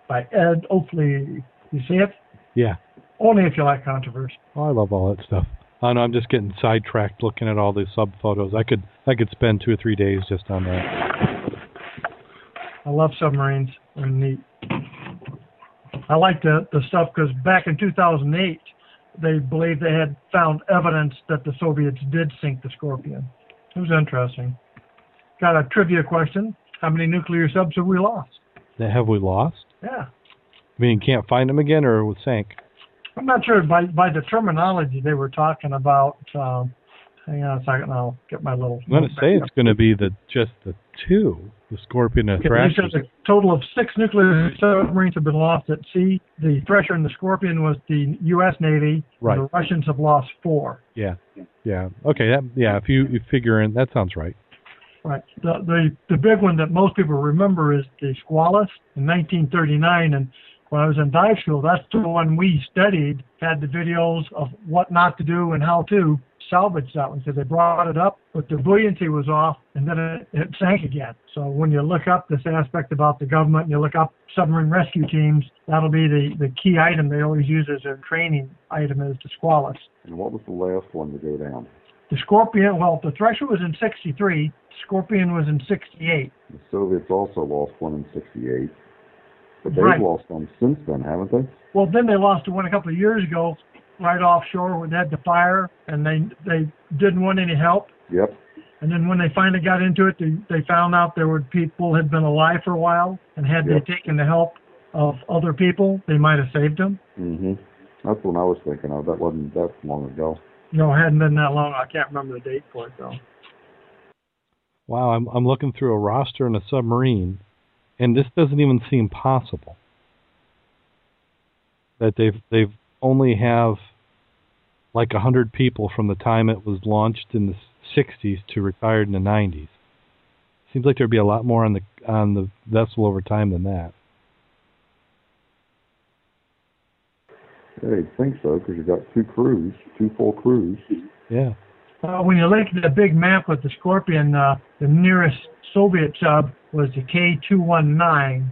by Ed Oakley. You see it? Yeah. Only if you like controversy. Oh, I love all that stuff. I know I'm just getting sidetracked looking at all these sub photos. I could I could spend two or three days just on that. I love submarines. They're neat. I like the, the stuff because back in 2008, they believed they had found evidence that the Soviets did sink the Scorpion. It was interesting. Got a trivia question. How many nuclear subs have we lost? Now, Have we lost? Yeah. I mean, you can't find them again, or it sank. I'm not sure by by the terminology they were talking about. Um, hang on a second, I'll get my little. I'm going to say it's going to be the just the two, the Scorpion and the Okay, Thresher. said a total of six nuclear submarines have been lost at sea. The Thresher and the Scorpion was the U.S. Navy. Right. The Russians have lost four. Yeah, yeah. Okay, that, yeah. If you, you figure in, that sounds right. Right. The, the the big one that most people remember is the Squalus in 1939. And when I was in dive school, that's the one we studied. Had the videos of what not to do and how to salvage that one. because they brought it up, but the buoyancy was off, and then it, it sank again. So when you look up this aspect about the government, and you look up submarine rescue teams, that'll be the the key item they always use as their training item is the Squalus. And what was the last one to go down? The Scorpion, well, the Thresher was in 63. Scorpion was in 68. The Soviets also lost one in 68. But they've Right. lost one since then, haven't they? Well, then they lost one a couple of years ago, right offshore when they had the fire, and they they didn't want any help. Yep. And then when they finally got into it, they they found out there were people had been alive for a while, and had Yep. they taken the help of other people, they might have saved them. hmm That's what I was thinking of. That wasn't that long ago. No, it hadn't been that long. I can't remember the date for it though. Wow, I'm I'm looking through a roster in a submarine, and this doesn't even seem possible. That they've they've only have like a hundred people from the time it was launched in the '60s to retired in the '90s. Seems like there'd be a lot more on the on the vessel over time than that. Yeah, you'd think so because you've got two crews, two full crews. Yeah. Uh, when you look at the big map with the Scorpion, uh, the nearest Soviet sub was the K-219,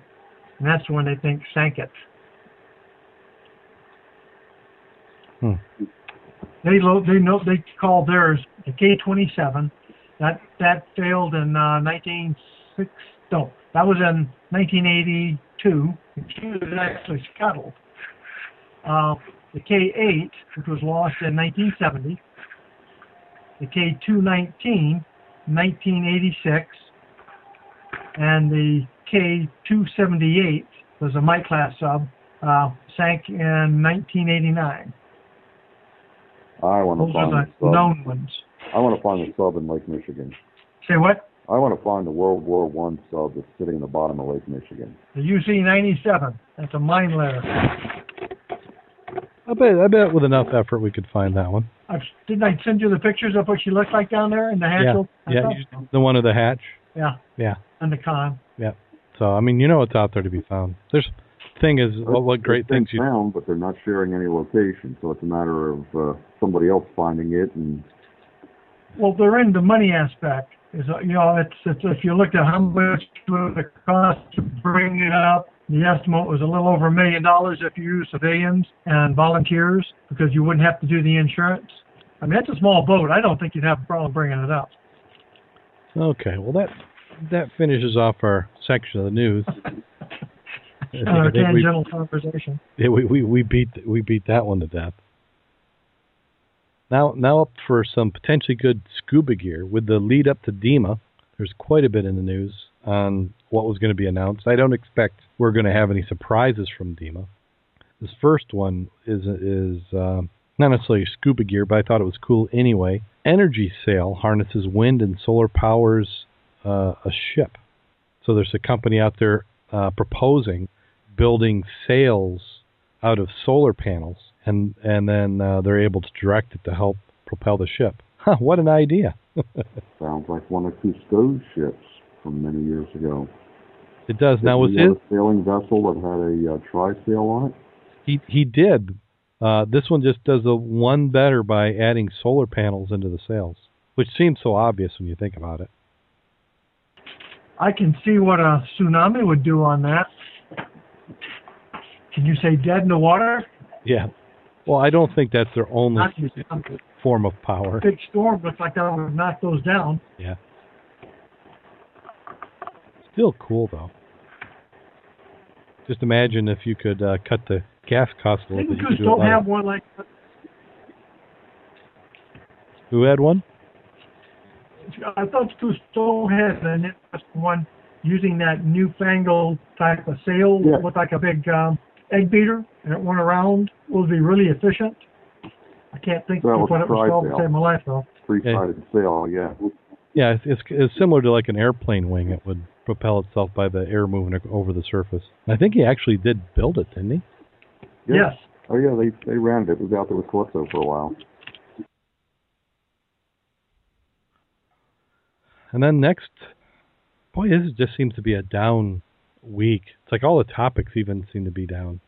and that's the one they think sank it. Hmm. They lo- they know they called theirs the K-27. That that failed in uh, 196. No, that was in 1982. She was actually scuttled. Uh, the K-8, which was lost in 1970 the K219, 1986, and the K278 was a Mike class sub, uh, sank in 1989. I want to Those find are the the sub. known ones. I want to find the sub in Lake Michigan. Say what? I want to find the World War One sub that's sitting in the bottom of Lake Michigan. The UC-97. That's a mine layer. I bet I bet with enough effort we could find that one. I've, didn't I send you the pictures of what she looks like down there in the hatch? I yeah, thought you- so. the one of the hatch. yeah, Yeah. and the con. Yeah. So I mean, you know it's out there to be found. There's thing is what what great things you found, but they're not sharing any location, so it's a matter of uh, somebody else finding it and Well, they're in the money aspect. Is uh, you know, it's, it's if you looked at how much would it cost to bring it up, the estimate was a little over a million dollars if you use civilians and volunteers because you wouldn't have to do the insurance. I mean, that's a small boat. I don't think you'd have a problem bringing it up. Okay, well that that finishes off our section of the news. Our we- tangential conversation. Yeah, we, we, we beat we beat that one to death. Now now up for some potentially good scuba gear with the lead up to DEMA. There's quite a bit in the news on what was going to be announced. I don't expect we're going to have any surprises from DEMA. This first one is is uh, not necessarily scuba gear, but I thought it was cool anyway. Energy Sail harnesses wind and solar powers uh, a ship. So there's a company out there uh, proposing building sails out of solar panels, and and then uh, they're able to direct it to help propel the ship. Huh, what an idea! sounds like one of Cousteau's ships from many years ago. It does. Now was Didn't his a sailing vessel that had a uh, tri-sail on it? he he did. Uh, this one just does a one better by adding solar panels into the sails, which seems so obvious when you think about it. I can see what a tsunami would do on that. Can you say dead in the water? Yeah. Well, I don't think that's their only form of power. big storm looks like that would knock those down. Yeah. Still cool though. Just imagine if you could uh, cut the gas cost a little bit. You do lot have of- one like Who had one? I thought Cousteau had an interesting one using that newfangled type of sail Yeah. that looked like a big um, egg beater and it went around. It would be really efficient. I can't think That of was what it was called to tri-sail. save my life though. Three-sided sail, yeah. Yeah, it's, it's it's similar to like an airplane wing. It would propel itself by the air moving over the surface. I think he actually did build it, didn't he? Yeah. Yes. Oh yeah, they they ran it. It was out there with Calypso for a while. And then next, boy, this just seems to be a down week. It's like all the topics even seem to be down.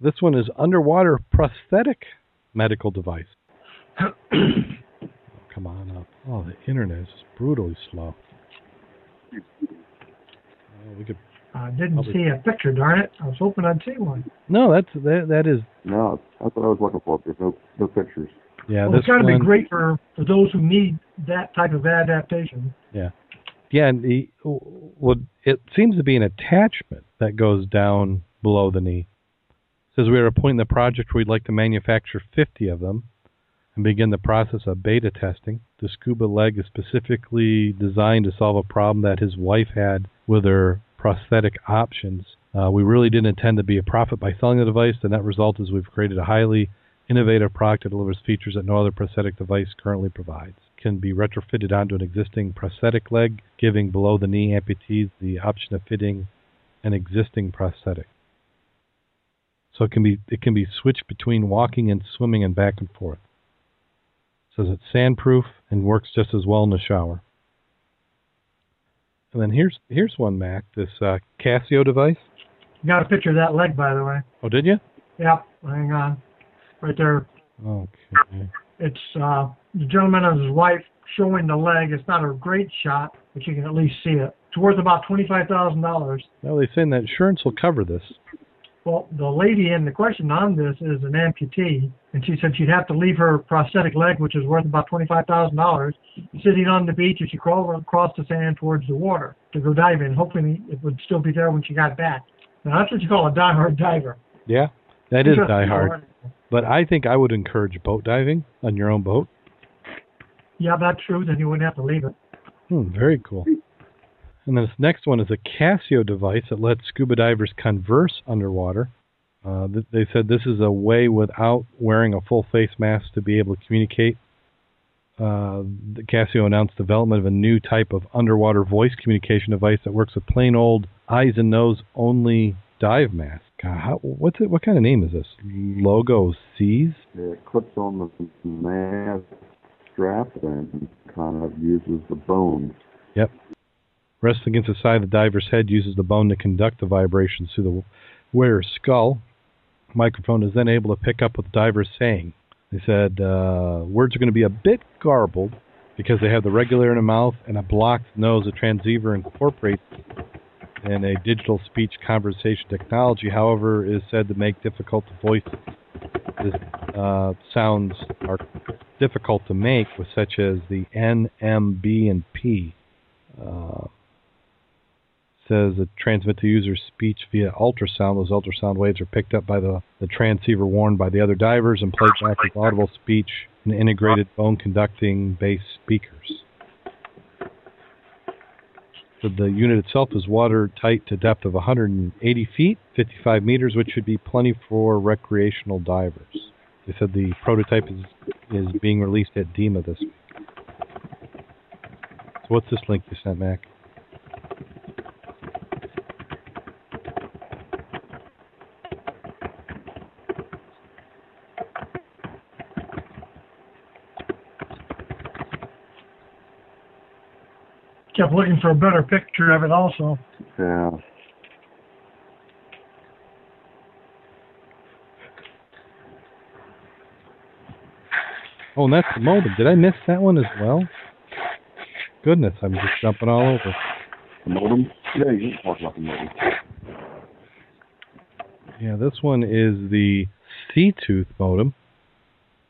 This one is underwater prosthetic medical device. Come on up. Oh, the internet is brutally slow. Oh, we could. I didn't Probably- see a picture, darn it. I was hoping I'd see one. No, that's that. That is. No, that's what I was looking for. There's no no pictures. Yeah, well, this it's got to be great for, for those who need that type of adaptation. Yeah, and the, well, it seems to be an attachment that goes down below the knee. It says we are at a point in the project where we'd like to manufacture 50 of them and begin the process of beta testing. The scuba leg is specifically designed to solve a problem that his wife had with her prosthetic options Uh, we really didn't intend to be a profit by selling the device. The net result is we've created a highly innovative product that delivers features that no other prosthetic device currently provides. Can be retrofitted onto an existing prosthetic leg, giving below the knee amputees the option of fitting an existing prosthetic. So it can be it can be switched between walking and swimming and back and forth. It says it's sandproof and works just as well in the shower. And then here's here's one Mac, this uh, Casio device. You got a picture of that leg, by the way. Oh, did you? Yep, hang on. Right there. Okay. It's uh, the gentleman and his wife showing the leg. It's not a great shot, but you can at least see it. It's worth about twenty-five thousand dollars. Well, they're saying that insurance will cover this. Well, the lady in the question on this is an amputee, and she said she'd have to leave her prosthetic leg, which is worth about twenty-five thousand dollars, sitting on the beach as she crawled across the sand towards the water to go diving, hoping it would still be there when she got back. Now that's what you call a die-hard diver. Yeah, that is Interesting die hard. article. But I think I would encourage boat diving on your own boat. Yeah, that's true. Then you wouldn't have to leave it. Hmm, very cool. And then this next one is a Casio device that lets scuba divers converse underwater. Uh, th- they said this is a way without wearing a full face mask to be able to communicate. Uh, the Casio announced development of a new type of underwater voice communication device that works with plain old eyes and nose only dive mask. God, how, what's it? What kind of name is this? Logo C's? It clips on the mask strap and kind of uses the bones. Yep. Rests against the side of the diver's head, uses the bone to conduct the vibrations through the wearer's skull. Microphone is then able to pick up what the diver is saying. They said uh, words are going to be a bit garbled because they have the regulator in the mouth and a blocked nose. The transceiver incorporates in a digital speech conversation technology, however, is said to make difficult to voice uh, sounds are difficult to make, with such as the N, M, B, and P. Uh, says it transmit the user's speech via ultrasound. Those ultrasound waves are picked up by the, the transceiver worn by the other divers and played back with audible speech and integrated bone conducting base speakers. The unit itself is watertight to depth of 180 feet, 55 meters, which should be plenty for recreational divers. They said the prototype is is being released at DEMA this week. So what's this link you sent, Mac? Kept looking for a better picture of it also. Yeah. Oh, and that's the modem. Did I miss that one as well? Goodness, I'm just jumping all over. The modem? Yeah, you can talk about the modem. Yeah, this one is the Seatooth modem.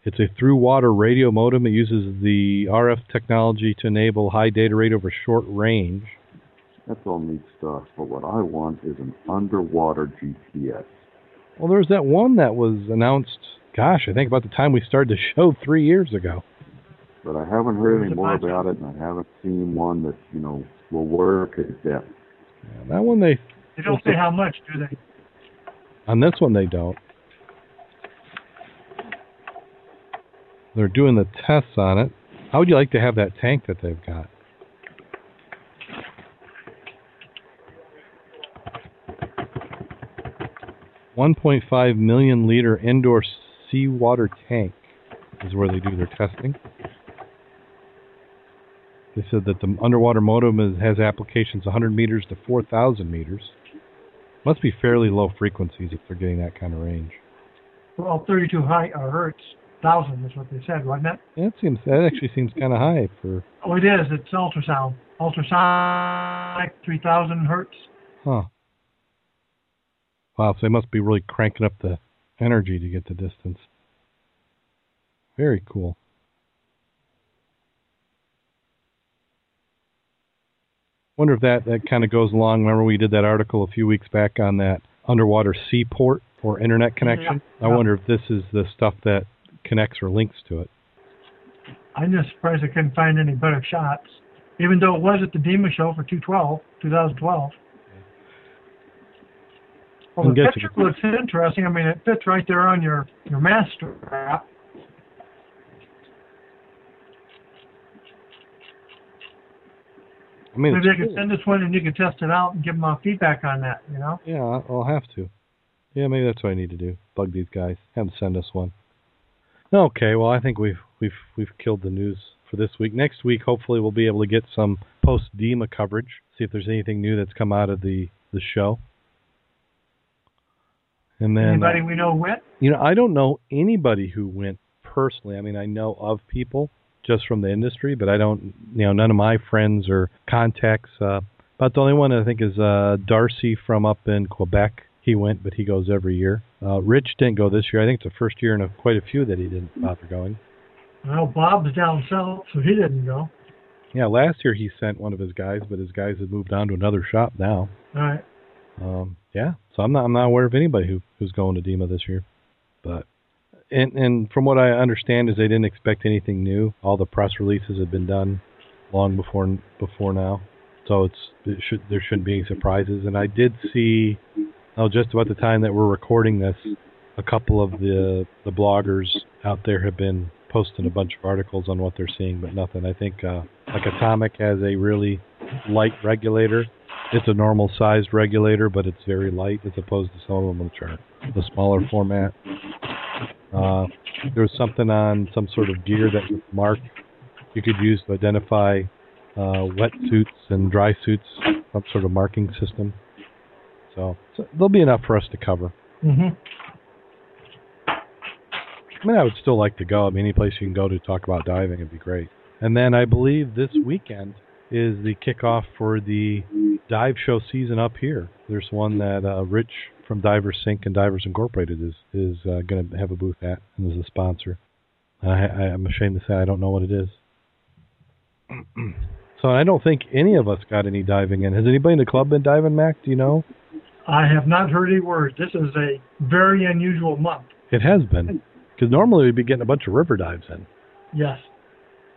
It's a through water radio modem. It uses the RF technology to enable high data rate over short range. That's all neat stuff. But what I want is an underwater GPS. Well, there's that one that was announced, gosh, I think about the time we started the show three years ago. But I haven't heard any more about it, and I haven't seen one that, you know, will work at depth. Yeah, that one they, They don't say how much, do they? on this one they don't. They're doing the tests on it. How would you like to have that tank that they've got? One point five million liter indoor seawater tank is where they do their testing. They said that the underwater modem is, has applications 100 meters to 4,000 meters. Must be fairly low frequencies if they're getting that kind of range. Well, 32 high, uh, hertz, thousand is what they said, wasn't it? That seems that actually seems kind of high for Oh, it is. It's ultrasound. Ultrasonic, 3,000 hertz. huh. Wow, so they must be really cranking up the energy to get the distance. Very cool. Wonder if that that kind of goes along. Remember we did that article a few weeks back on that underwater seaport for internet connection. Yeah. I wonder if this is the stuff that connects or links to it. I'm just surprised I couldn't find any better shots. Even though it was at the DEMA show for 212, 2012. Well, the picture you. looks interesting. I mean, it fits right there on your your mask strap. I mean, Maybe they could cool. send us one and you could test it out and give them uh, feedback on that. You know. Yeah, I'll I'll have to. Yeah, maybe that's what I need to do. Bug these guys. Have them send us one. Okay, well, I think we've we've we've killed the news for this week. Next week, hopefully, we'll be able to get some post DEMA coverage. See if there's anything new that's come out of the the show. And then, uh, Anybody we know went? you know, I don't know anybody who went personally. I mean, I know of people just from the industry, but I don't, you know, none of my friends or contacts. Uh, about the only one I think is uh, Darcy from up in Quebec. He went, but he goes every year. Uh, Rich didn't go this year. I think it's the first year in a, quite a few that he didn't bother going. Well, Bob's down south, so he didn't go. Yeah, last year he sent one of his guys, but his guys have moved on to another shop now. All right. Um, yeah, so I'm not I'm not aware of anybody who who's going to DEMA this year, but and and from what I understand is they didn't expect anything new. All the press releases had been done long before before now, so it's it should there shouldn't be any surprises. And I did see, oh, just about the time that we're recording this, a couple of the the bloggers out there have been posting a bunch of articles on what they're seeing, but nothing. I think uh, like Atomic has a really light regulator. It's a normal sized regulator, but it's very light as opposed to some of them which are the smaller format. Uh, there was something on some sort of gear that marked you could use to identify uh, wet suits and dry suits, some sort of marking system. So, so there'll be enough for us to cover. hmm I mean, I would still like to go. I mean, any place you can go to talk about diving would be great. And then I believe this weekend is the kickoff for the dive show season up here. There's one that uh, Rich from Divers Sync and Divers Incorporated is is uh, going to have a booth at and is a sponsor. I, I, I'm ashamed to say I don't know what it is. so I don't think any of us got any diving in. Has anybody in the club been diving, Mac? Do you know? I have not heard any word. This is a very unusual month. It has been because normally we'd be getting a bunch of river dives in. Yes.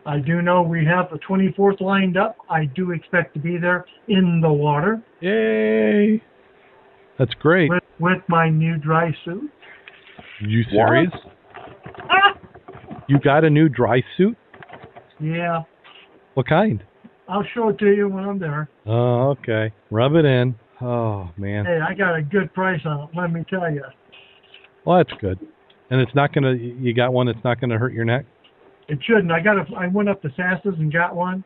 I do know we have the 24th lined up. I do expect to be there in the water Yay! That's great. with, with my new dry suit. You serious? Ah! You got a new dry suit? Yeah. What kind? I'll show it to you when I'm there. Oh, okay. Rub it in. Oh man. Hey, I got a good price on it, let me tell you. Well, that's good. And it's not gonna. You got one that's not gonna hurt your neck. It shouldn't. I got a, I went up to Sassa's and got one.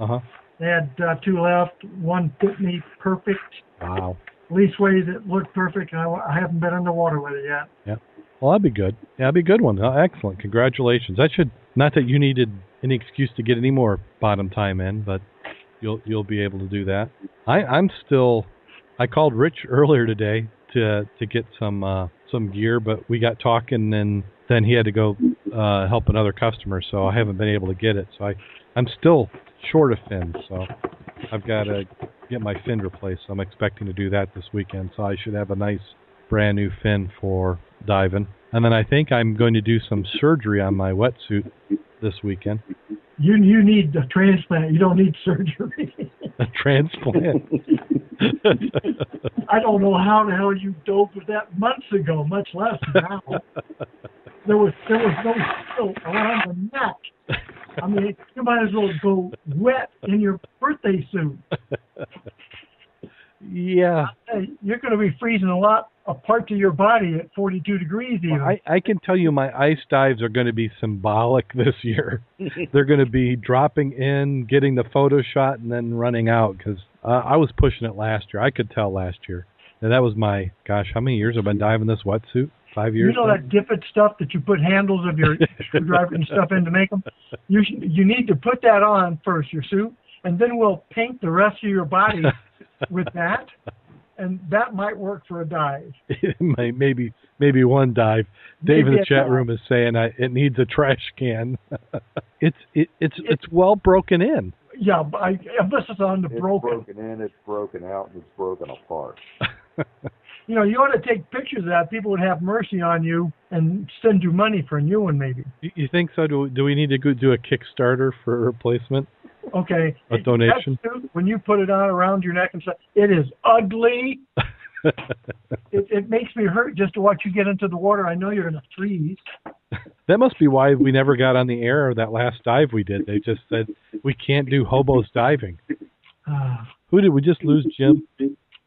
Uh huh. They had uh, two left. One fit me perfect. Wow. Leastways, it looked perfect, and I, I haven't been underwater with it yet. Yeah. Well, that'd be good. Yeah, that'd be a good one. Oh, excellent. Congratulations. That should not that you needed any excuse to get any more bottom time in, but you'll you'll be able to do that. I I'm still. I called Rich earlier today to to get some uh, some gear, but we got talking and then he had to go uh, help another customer, so I haven't been able to get it. So I I'm still short of fins, so I've got to get my fin replaced. So I'm expecting to do that this weekend. So I should have a nice brand new fin for diving. And then I think I'm going to do some surgery on my wetsuit this weekend. You you need a transplant. You don't need surgery. A transplant. I don't know how the hell you dove with that months ago, much less now. There was there was no silk around the neck. I mean, you might as well go wet in your birthday suit. Yeah. You're going to be freezing a lot of parts of your body at 42 degrees even. Well, I, I can tell you my ice dives are going to be symbolic this year. They're going to be dropping in, getting the photo shot, and then running out because uh, I was pushing it last year. I could tell last year. And that was my, gosh, how many years have I been diving this wetsuit? Five years? You know now? that Diffit stuff that you put handles of your screwdriver and stuff in to make them? You sh- you need to put that on first, your suit, and then we'll paint the rest of your body with that, and that might work for a dive. Maybe maybe one dive. Dave in the chat dive. room is saying I, it needs a trash can. it's it, it's it's well broken in. Yeah, but I emphasis on the It's broken. broken in, it's broken out, and it's broken apart. You know, you ought to take pictures of that. People would have mercy on you and send you money for a new one, maybe. You, think so? Do do we need to go do a Kickstarter for a replacement? Okay. A donation? When you put it on around your neck and stuff, it is ugly. it, it makes me hurt just to watch you get into the water. I know you're going to freeze. that must be why we never got on the air that last dive we did. They just said we can't do hobos diving. Uh, Who did we just lose, Jim?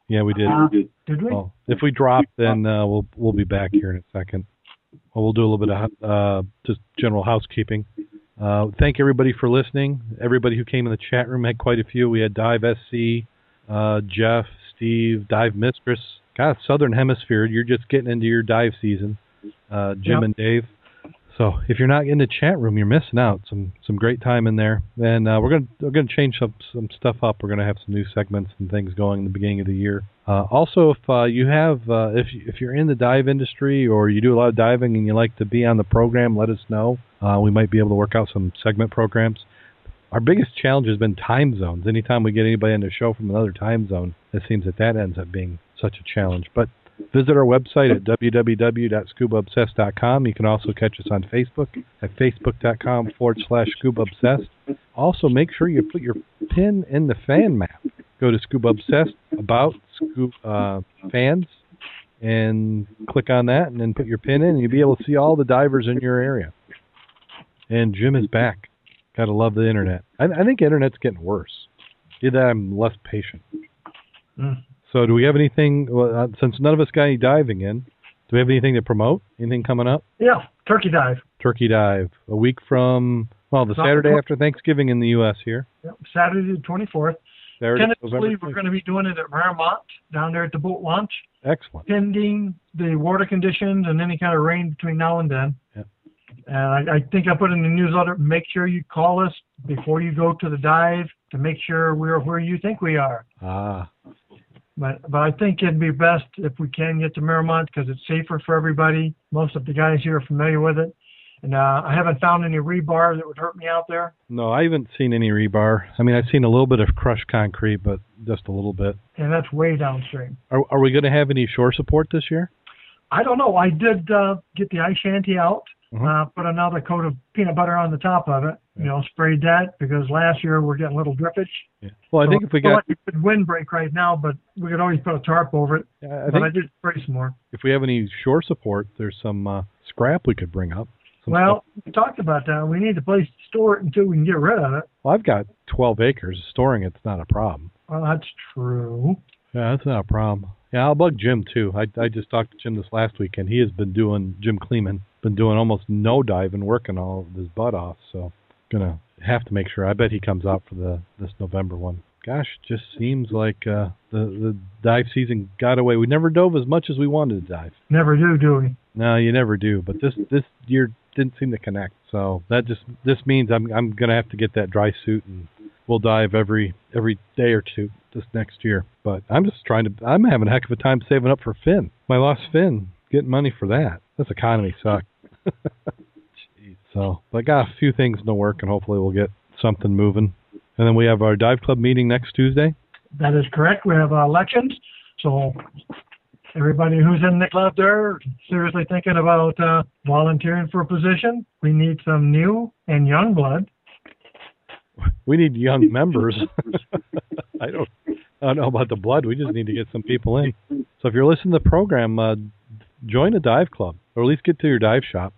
Yeah, we did. uh, did we? Well, if we drop, then uh, we'll we'll be back here in a second. Well, we'll do a little bit of uh, just general housekeeping. Uh, thank everybody for listening. Everybody who came in the chat room had quite a few. We had Dive SC, uh, Jeff, Steve, Dive Mistress. God, Southern Hemisphere, you're just getting into your dive season. Uh, Jim Yep. and Dave. So if you're not in the chat room, you're missing out. Some some great time in there. And uh, we're gonna we're gonna change some some stuff up. We're gonna have some new segments and things going in the beginning of the year. Uh, also, if uh, you have uh, if if you're in the dive industry or you do a lot of diving and you like to be on the program, let us know. Uh, we might be able to work out some segment programs. Our biggest challenge has been time zones. Anytime we get anybody on the show from another time zone, it seems that that ends up being such a challenge. But visit our website at www.scubaobsessed.com. You can also catch us on Facebook at facebook.com forward slash scuba obsessed. Also, make sure you put your pin in the fan map. Go to Scuba Obsessed about Scuba uh, fans and click on that, and then put your pin in, and you'll be able to see all the divers in your area. And Jim is back. Gotta love the internet. I, I think internet's getting worse. Either I'm less patient. Mm. So, do we have anything? Uh, since none of us got any diving in, do we have anything to promote? Anything coming up? Yeah, turkey dive. Turkey dive a week from well, the Saturday after Thanksgiving in the U.S. here. Yep, Saturday the 24th. Saturday, Tentatively, we're going to be doing it at Paramount down there at the boat launch, Excellent. pending the water conditions and any kind of rain between now and then. Yep. And I, I think I put in the newsletter, make sure you call us before you go to the dive to make sure we're where you think we are. Ah, But but I think it'd be best if we can get to Miramont because it's safer for everybody. Most of the guys here are familiar with it. And uh, I haven't found any rebar that would hurt me out there. no, I haven't seen any rebar. I mean, I've seen a little bit of crushed concrete, but just a little bit. And that's way downstream. Are, are we going to have any shore support this year? I don't know. I did uh, get the ice shanty out, Mhm. uh, put another coat of peanut butter on the top of it. You know, sprayed that because last year we're getting a little drippage. Yeah. Well, I So think if we got, like a good windbreak right now, but we could always put a tarp over it. I but I think did spray some more. if we have any shore support, there's some uh, scrap we could bring up. Well, stuff. we talked about that. We need a place to store it until we can get rid of it. well, I've got 12 acres. Storing it's not a problem. Well, that's true. Yeah, that's not a problem. Yeah, I'll bug Jim too. I I just talked to Jim this last weekend. He has been doing Jim Kleeman been doing almost no diving, working all of his butt off. So gonna have to make sure. I bet he comes out for the this November one. Gosh, just seems like uh, the the dive season got away. We never dove as much as we wanted to dive. Never do, do we? No, you never do. But this this year didn't seem to connect. So that just this means I'm I'm gonna have to get that dry suit and we'll dive every every day or two this next year. But I'm just trying to I'm having a heck of a time saving up for fin. My lost fin, getting money for that. This economy sucks. So but I got a few things in the work and hopefully we'll get something moving. And then we have our dive club meeting next Tuesday. That is correct. We have uh, elections, so everybody who's in the club there seriously thinking about uh, volunteering for a position. We need some new and young blood. We need young members. I don't I don't know about the blood. We just need to get some people in. So if you're listening to the program, uh, join a dive club or at least get to your dive shop.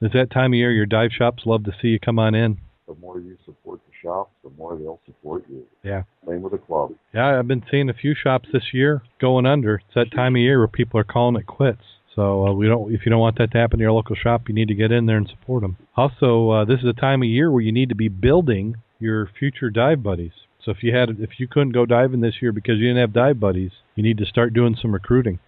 It's that time of year your dive shops love to see you come on in. The more you support the shops, the more they'll support you. Yeah. Same with the club. Yeah, I've been seeing a few shops this year going under. It's that time of year where people are calling it quits. So uh, we don't. If you don't want that to happen to your local shop, you need to get in there and support them. Also, uh, this is a time of year where you need to be building your future dive buddies. So if you had, if you couldn't go diving this year because you didn't have dive buddies, you need to start doing some recruiting.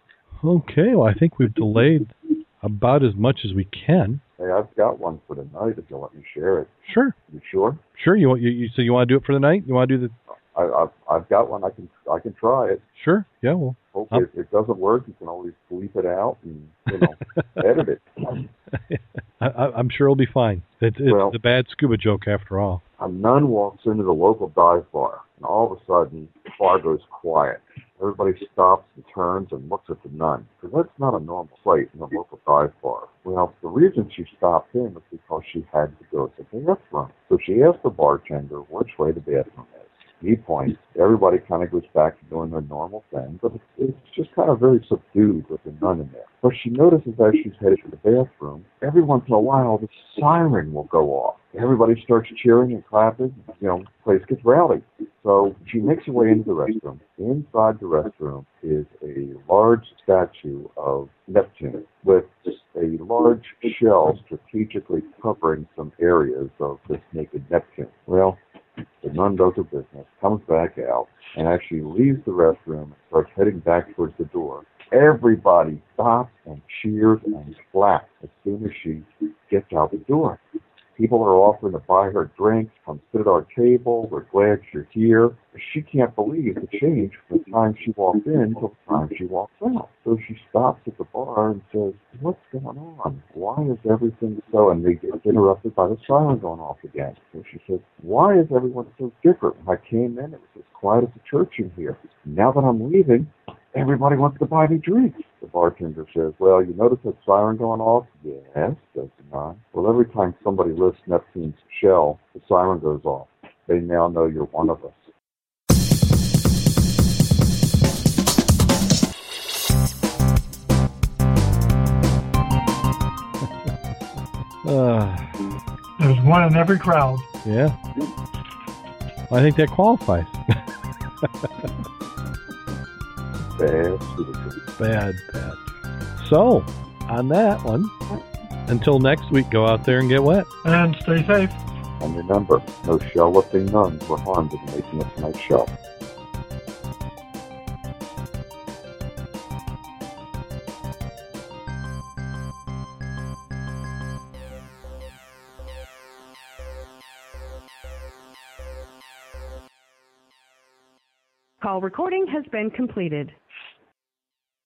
Okay, well I think we've delayed about as much as we can. Hey, I've got one for tonight if you'll let me share it. Sure, You sure? sure. You want you, you so you want to do it for the night? You want to do the? I, I've, I've got one. I can I can try it. Sure. Yeah. Well. Hopefully, if it doesn't work, you can always bleep it out and you know edit it. I, I'm sure it'll be fine. It's, it's Well- a bad scuba joke after all. A nun walks into the local dive bar, and all of a sudden, the bar goes quiet. Everybody stops and turns and looks at the nun, because that's not a normal sight in a local dive bar. Well, the reason she stopped in was because she had to go to the bathroom. So she asked the bartender which way the bathroom is. He points. Everybody kind of goes back to doing their normal thing, but it's, it's just kind of very subdued with the nun in there. But she notices as she's headed to the bathroom, every once in a while the siren will go off. Everybody starts cheering and clapping. You know, place gets rowdy. So she makes her way into the restroom. Inside the restroom is a large statue of Neptune with a large shell strategically covering some areas of this naked Neptune. Well, the nun does her business, comes back out, and actually leaves the restroom and starts heading back towards the door. Everybody stops and cheers and claps as soon as she gets out the door. People are offering to buy her drinks, come sit at our table, we're glad you're here. She can't believe the change from the time she walked in till the time she walks out. So she stops at the bar and says, What's going on? Why is everything so? And they get interrupted by the siren going off again. So she says, Why is everyone so different? When I came in, it was as quiet as a church in here. Now that I'm leaving, everybody wants to buy me drinks. The bartender says, Well, you notice that siren going off? Yes, says the nun. Well, every time somebody lifts Neptune's shell, the siren goes off. They now know you're one of us. Uh, There's one in every crowd. yeah. I think that qualifies. Bad citizen. bad, bad. So, on that one, until next week, go out there and get wet. And stay safe. And remember, no shell lifting nuns were harmed in making of tonight's show. Call recording has been completed.